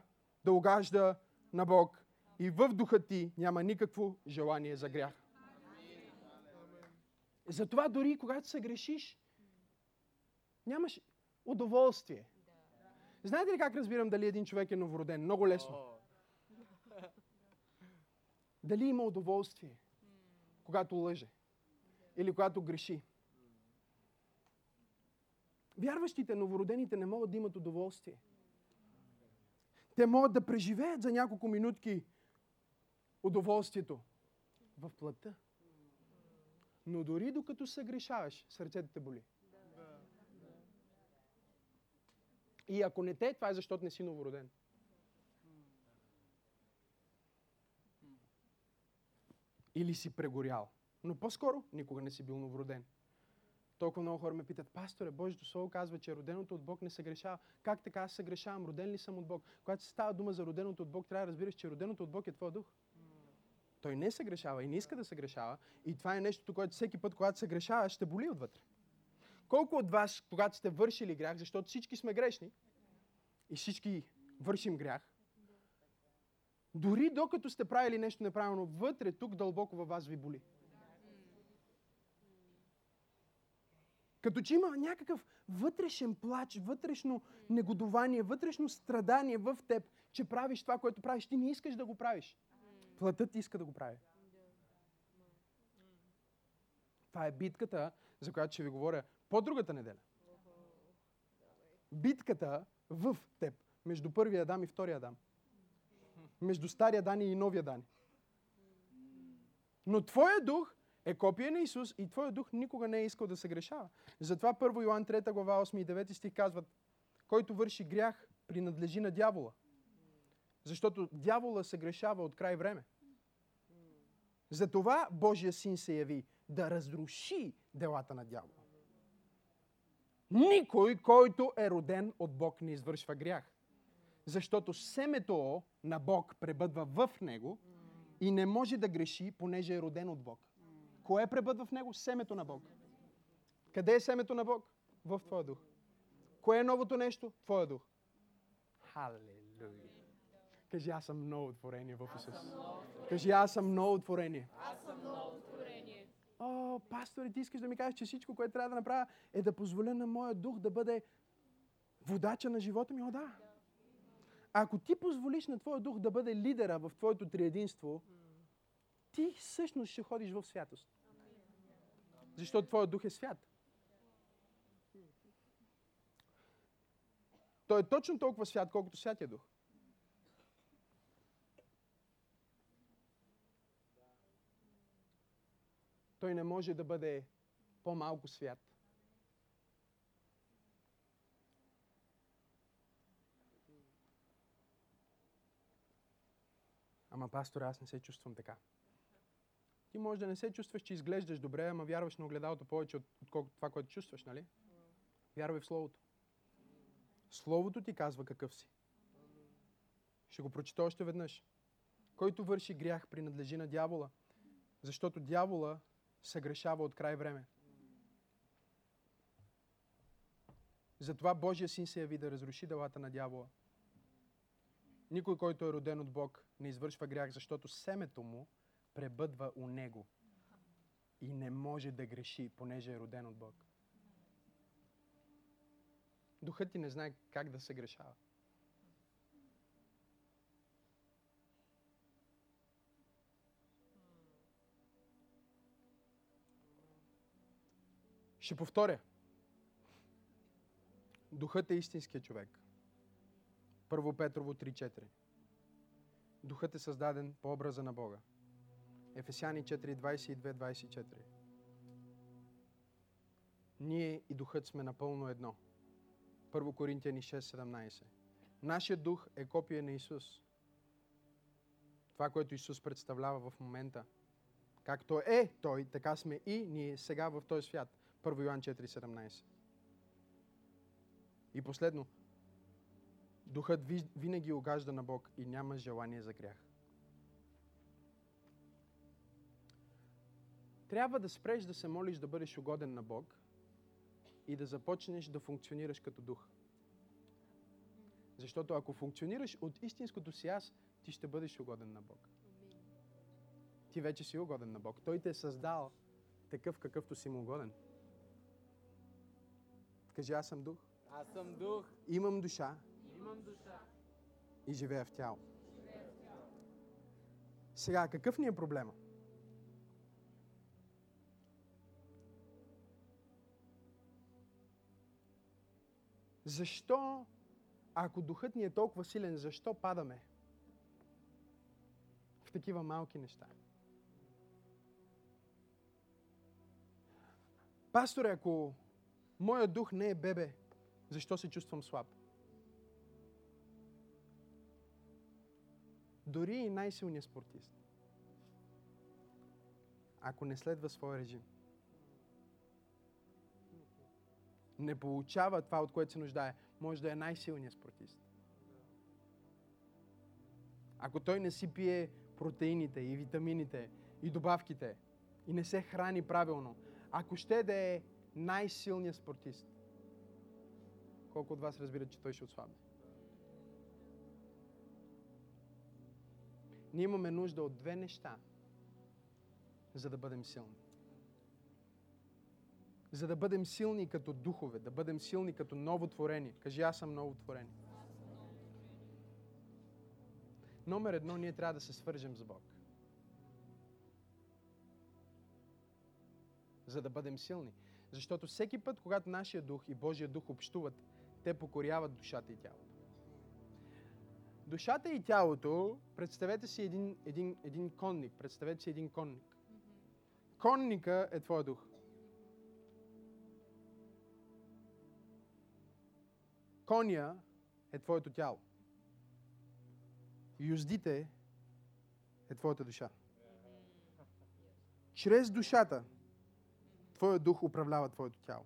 да угажда на Бог. И в духа ти няма никакво желание за грях. Затова дори когато се грешиш, нямаш удоволствие. Знаете ли как разбирам дали един човек е новороден? Много лесно. Дали има удоволствие, когато лъже или когато греши. Вярващите, новородените не могат да имат удоволствие. Те могат да преживеят за няколко минутки удоволствието в плътта. Но дори докато се грешаваш, сърцето те боли. И ако не те, това е защото не си новороден. Или си прегорял. Но по-скоро никога не си бил новороден. Толкова много хора ме питат, пасторе, Божието Слово казва, че роденото от Бог не се грешава. Как така аз се грешавам? Роден ли съм от Бог? Когато се става дума за роденото от Бог, трябва да разбираш, че роденото от Бог е твой дух. Той не се грешава и не иска да се грешава. И това е нещото, което всеки път, когато се грешава, ще боли отвътре. Колко от вас, когато сте вършили грях, защото всички сме грешни и всички вършим грях, дори докато сте правили нещо неправилно, вътре, тук дълбоко във вас ви боли. Като че има някакъв вътрешен плач, вътрешно негодование, вътрешно страдание в теб, че правиш това, което правиш. Ти не искаш да го правиш. Плътът иска да го прави. Това е битката, за която ще ви говоря по-другата неделя. Битката в теб, между първия Адам и втория Адам. Между стария Дани и новия Дани. Но твоя дух е копия на Исус и твоя дух никога не е искал да се грешава. Затова 1 Йоан 3 глава 8 и 9 стих казват, който върши грях, принадлежи на дявола. Защото дявола се грешава от край време. Затова Божия син се яви да разруши делата на дявола. Никой, който е роден от Бог, не извършва грях. Защото семето на Бог пребъдва в него и не може да греши, понеже е роден от Бог. Кое пребъдва в него? Семето на Бог. Къде е семето на Бог? В Твоя дух. Кое е новото нещо? Твоя дух. Халелуя. Кажи, аз съм ново творение в Исус. Кажи, аз съм ново творение. Аз съм ново творение. О, пасторе, ти искаш да ми кажеш, че всичко, което трябва да направя, е да позволя на моя дух да бъде водача на живота ми? О, да. Ако ти позволиш на твоя дух да бъде лидера в твоето триединство, ти всъщност ще ходиш в святост. Защото твоя дух е свят. Той е точно толкова свят, колкото святия дух. Той не може да бъде по-малко свят. Ама, пастор, аз не се чувствам така. Ти може да не се чувстваш, че изглеждаш добре, ама вярваш на огледалото повече, от- отколкото това, което чувстваш, нали? Вярвай в Словото. Словото ти казва какъв си. Ще го прочита още веднъж. Който върши грях, принадлежи на дявола, защото дявола се грешава от край време. Затова Божия син се яви да разруши делата на дявола. Никой, който е роден от Бог, не извършва грях, защото семето му пребъдва у него и не може да греши, понеже е роден от Бог. Духът ти не знае как да се грешава. Ще повторя. Духът е истинският човек. Първо Петрово 3.4. Духът е създаден по образа на Бога. Ефесяни 4.22-24. Ние и духът сме напълно едно. Първо Коринтияни 6.17. Нашият дух е копия на Исус. Това, което Исус представлява в момента. Както е Той, така сме и ние сега в този свят. Първо Йоан 4.17. И последно, Духът ви- винаги огажда на Бог и няма желание за грях. Трябва да спреш да се молиш да бъдеш угоден на Бог и да започнеш да функционираш като дух. Защото ако функционираш от истинското си аз, ти ще бъдеш угоден на Бог. Ти вече си угоден на Бог. Той те е създал такъв, какъвто си му угоден. Кажи, аз съм дух. Аз съм дух, Имам душа имам душа. и живея в тяло. Сега, какъв ни е проблема? Защо, ако духът ни е толкова силен, защо падаме в такива малки неща? Пасторе, ако моят дух не е бебе, защо се чувствам слаб? Дори и най-силният спортист, ако не следва своя режим, не получава това, от което се нуждае, може да е най-силният спортист. Ако той не си пие протеините и витамините и добавките и не се храни правилно, ако ще да е най-силният спортист, колко от вас разбират, че той ще отслабне? Ние имаме нужда от две неща, за да бъдем силни. За да бъдем силни като духове, да бъдем силни като ново творение. Кажи, аз съм ново творение. Номер едно, ние трябва да се свържем с Бог. За да бъдем силни. Защото всеки път, когато нашия дух и Божия дух общуват, те покоряват душата и тялото. Душата и тялото, представете си един, един, един конник. Представете си един конник. Конника е твоя дух. Коня е твоето тяло. Юздите е твоята душа. Чрез душата твоя дух управлява твоето тяло.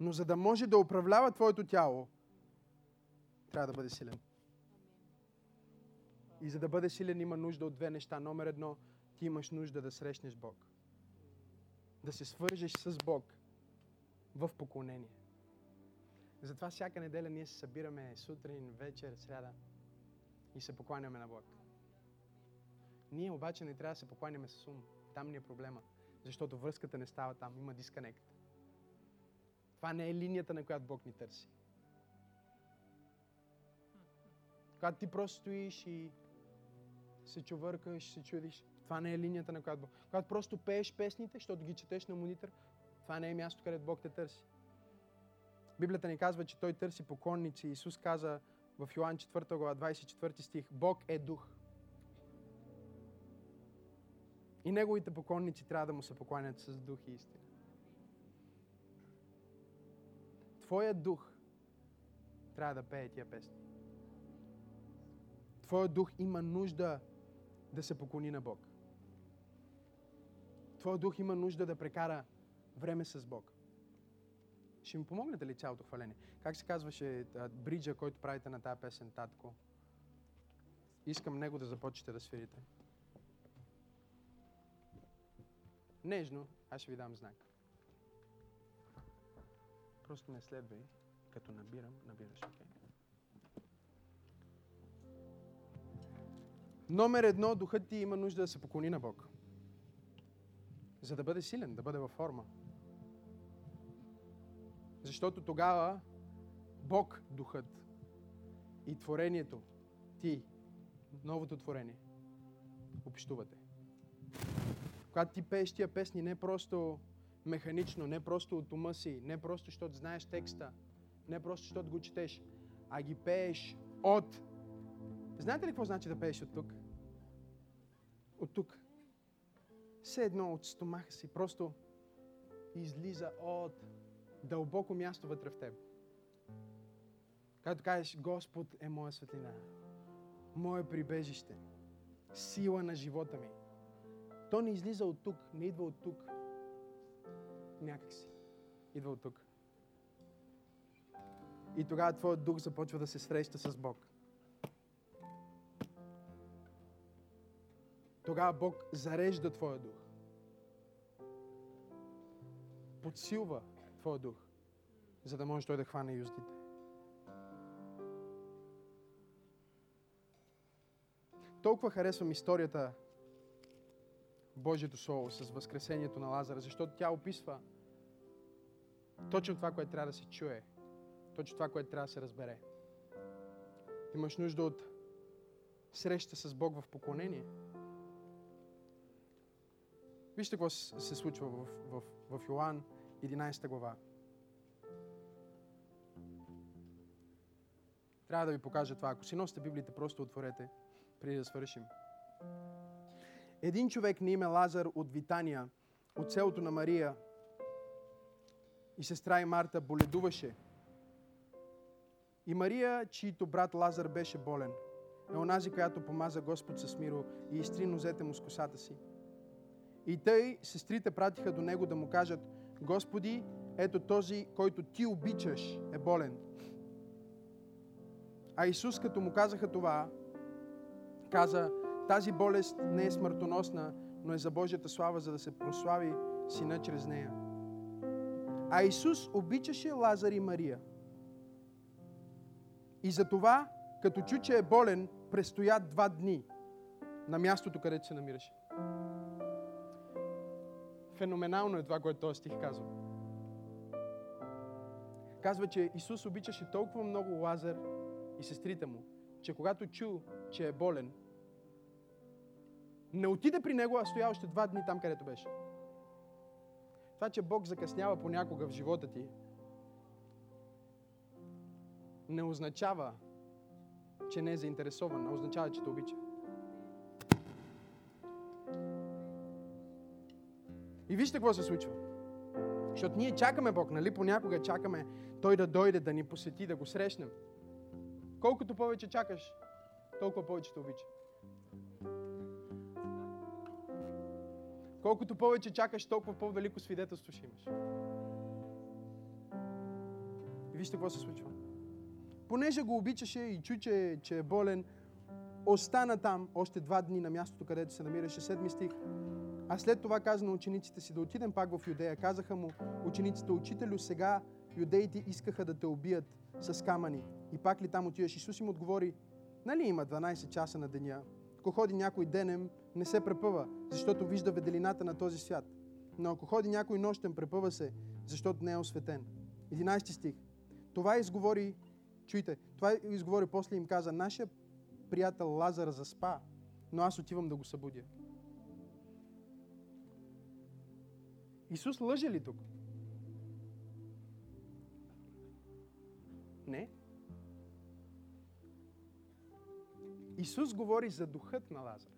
Но за да може да управлява твоето тяло, трябва да бъде силен. И за да бъде силен има нужда от две неща. Номер едно, ти имаш нужда да срещнеш Бог. Да се свържеш с Бог в поклонение. Затова всяка неделя ние се събираме сутрин, вечер, сряда и се покланяме на Бог. Ние обаче не трябва да се покланяме с ум. Там ни е проблема. Защото връзката не става там. Има дисконект. Това не е линията, на която Бог ни търси. Когато ти просто стоиш и се чувъркаш, се чудиш, това не е линията, на която Бог. Когато просто пееш песните, защото ги четеш на монитор, това не е място, където Бог те търси. Библията ни казва, че Той търси поклонници. Исус каза в Йоан 4 глава 24 стих, Бог е дух. И Неговите поклонници трябва да Му се покланят с дух и истина. Твоят дух трябва да пее тия песни. Твоя дух има нужда да се поклони на Бог. Твоя дух има нужда да прекара време с Бог. Ще ми помогнете ли цялото хваление? Как се казваше бриджа, който правите на тази песен, татко? Искам него да започнете да свирите. Нежно, аз ще ви дам знак. Просто не следвай. Като набирам, набираш, окей? Номер едно, духът ти има нужда да се поклони на Бог. За да бъде силен, да бъде във форма. Защото тогава Бог, духът и творението, ти, новото творение, общувате. Когато ти пееш тия песни не просто механично, не просто от ума си, не просто защото знаеш текста, не просто защото го четеш, а ги пееш от... Знаете ли какво значи да пееш от тук? От тук. Все едно от стомаха си, просто излиза от дълбоко място вътре в теб. Когато кажеш, Господ е моя светлина, мое прибежище, сила на живота ми. То не излиза от тук, не идва от тук. Някак си. Идва от тук. И тогава твоят дух започва да се среща с Бог. Тогава Бог зарежда твоя дух. Подсилва твоя дух, за да може той да хване юздите. Толкова харесвам историята Божието Слово с възкресението на Лазара, защото тя описва точно това, което трябва да се чуе, точно това, което трябва да се разбере. Имаш нужда от среща с Бог в поклонение. Вижте какво се случва в, в, в Йоан 11 глава. Трябва да ви покажа това. Ако си носите Библията, просто отворете, преди да свършим. Един човек на име Лазар от Витания, от селото на Мария и сестра и Марта боледуваше. И Мария, чието брат Лазар беше болен, е онази, която помаза Господ с миро и изтри нозете му с косата си. И тъй сестрите пратиха до него да му кажат, Господи, ето този, който ти обичаш, е болен. А Исус, като му казаха това, каза, тази болест не е смъртоносна, но е за Божията слава, за да се прослави Сина чрез нея. А Исус обичаше Лазар и Мария. И затова, като чу, че е болен, престоя два дни на мястото, където се намираше. Феноменално е това, което този стих казва. Казва, че Исус обичаше толкова много Лазар и сестрите му, че когато чу, че е болен, не отиде при него, а стоя още два дни там, където беше. Това, че Бог закъснява понякога в живота ти, не означава, че не е заинтересован, а означава, че те обича. И вижте какво се случва. Защото ние чакаме Бог, нали? Понякога чакаме Той да дойде, да ни посети, да го срещнем. Колкото повече чакаш, толкова повече те обича. Колкото повече чакаш, толкова по-велико свидетелство ще имаш. И вижте какво се случва. Понеже го обичаше и чу, че, че е болен, остана там още два дни на мястото, където се намираше, седми стих. А след това каза на учениците си да отидем пак в Юдея. Казаха му учениците, учителю, сега юдеите искаха да те убият с камъни. И пак ли там отиваш? Исус им отговори, нали има 12 часа на деня? Ако ходи някой денем, не се препъва, защото вижда веделината на този свят. Но ако ходи някой нощен, препъва се, защото не е осветен. 11 стих. Това изговори, чуйте, това изговори после им каза, нашия приятел Лазар заспа, но аз отивам да го събудя. Исус лъже ли тук? Не. Исус говори за духът на Лазар,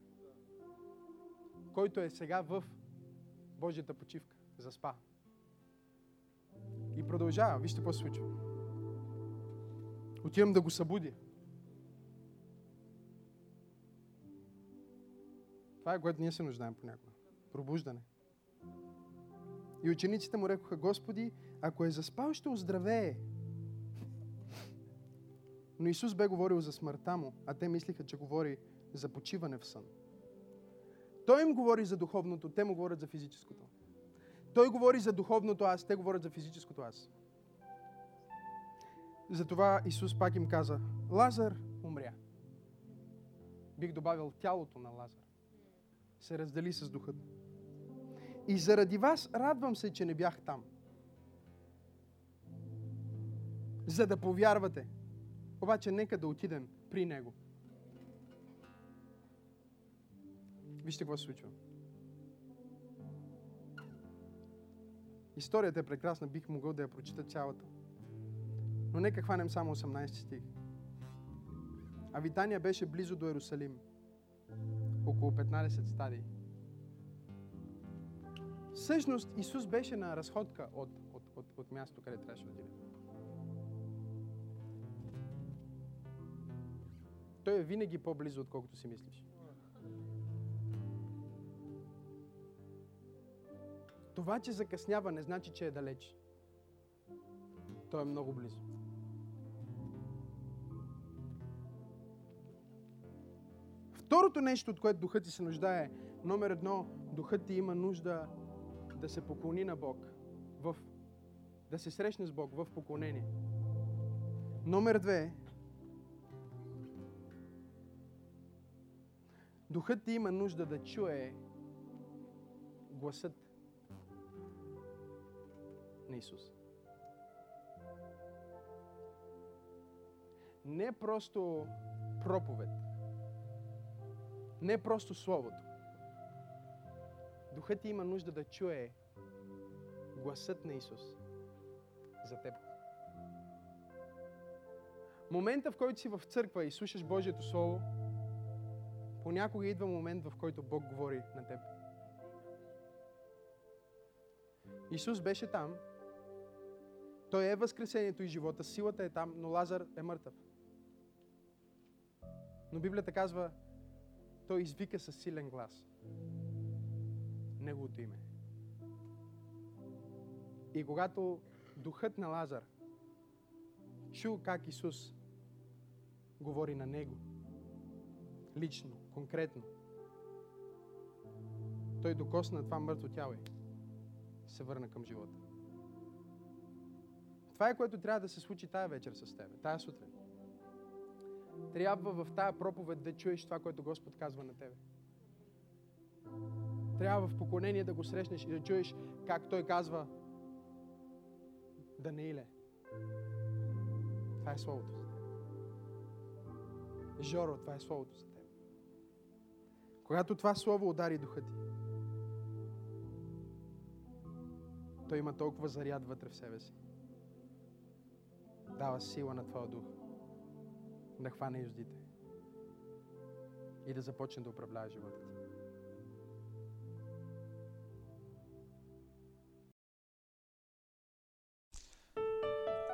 който е сега в Божията почивка, за спа. И продължава. Вижте какво се случва. Отивам да го събудя. Това е което ние се нуждаем понякога. Пробуждане. И учениците му рекоха, Господи, ако е заспал, ще оздравее. Но Исус бе говорил за смъртта му, а те мислиха, че говори за почиване в сън. Той им говори за духовното, те му говорят за физическото. Той говори за духовното аз, те говорят за физическото аз. Затова Исус пак им каза, Лазар умря. Бих добавил тялото на Лазар. Се раздели с духът. И заради вас радвам се, че не бях там. За да повярвате. Обаче нека да отидем при Него. Вижте какво се случва. Историята е прекрасна, бих могъл да я прочита цялата. Но нека хванем само 18 стих. А Витания беше близо до Иерусалим. Около 15 стадии. Всъщност Исус беше на разходка от, от, от, от място, къде трябваше да отиде. Той е винаги по-близо, отколкото си мислиш. Това, че закъснява, не значи, че е далеч. Той е много близо. Второто нещо, от което духът ти се нуждае, номер едно, духът ти има нужда да се поклони на Бог, в, да се срещне с Бог в поклонение. Номер две, духът ти има нужда да чуе гласът на Исус. Не просто проповед, не просто Словото. Духът ти има нужда да чуе гласът на Исус за теб. Момента, в който си в църква и слушаш Божието Слово, понякога идва момент, в който Бог говори на теб. Исус беше там. Той е възкресението и живота. Силата е там, но Лазар е мъртъв. Но Библията казва, той извика със силен глас. Неговото име. И когато духът на Лазар чу как Исус говори на него, лично, конкретно, той докосна това мъртво тяло и се върна към живота. Това е което трябва да се случи тая вечер с теб, тая сутрин. Трябва в тая проповед да чуеш това, което Господ казва на тебе. Трябва в поклонение да го срещнеш и да чуеш как Той казва Данииле. Това е Словото за теб. Жоро, това е Словото за теб. Когато това Слово удари духа ти, той има толкова заряд вътре в себе си. Дава сила на твоя дух да хване юздите и да започне да управлява живота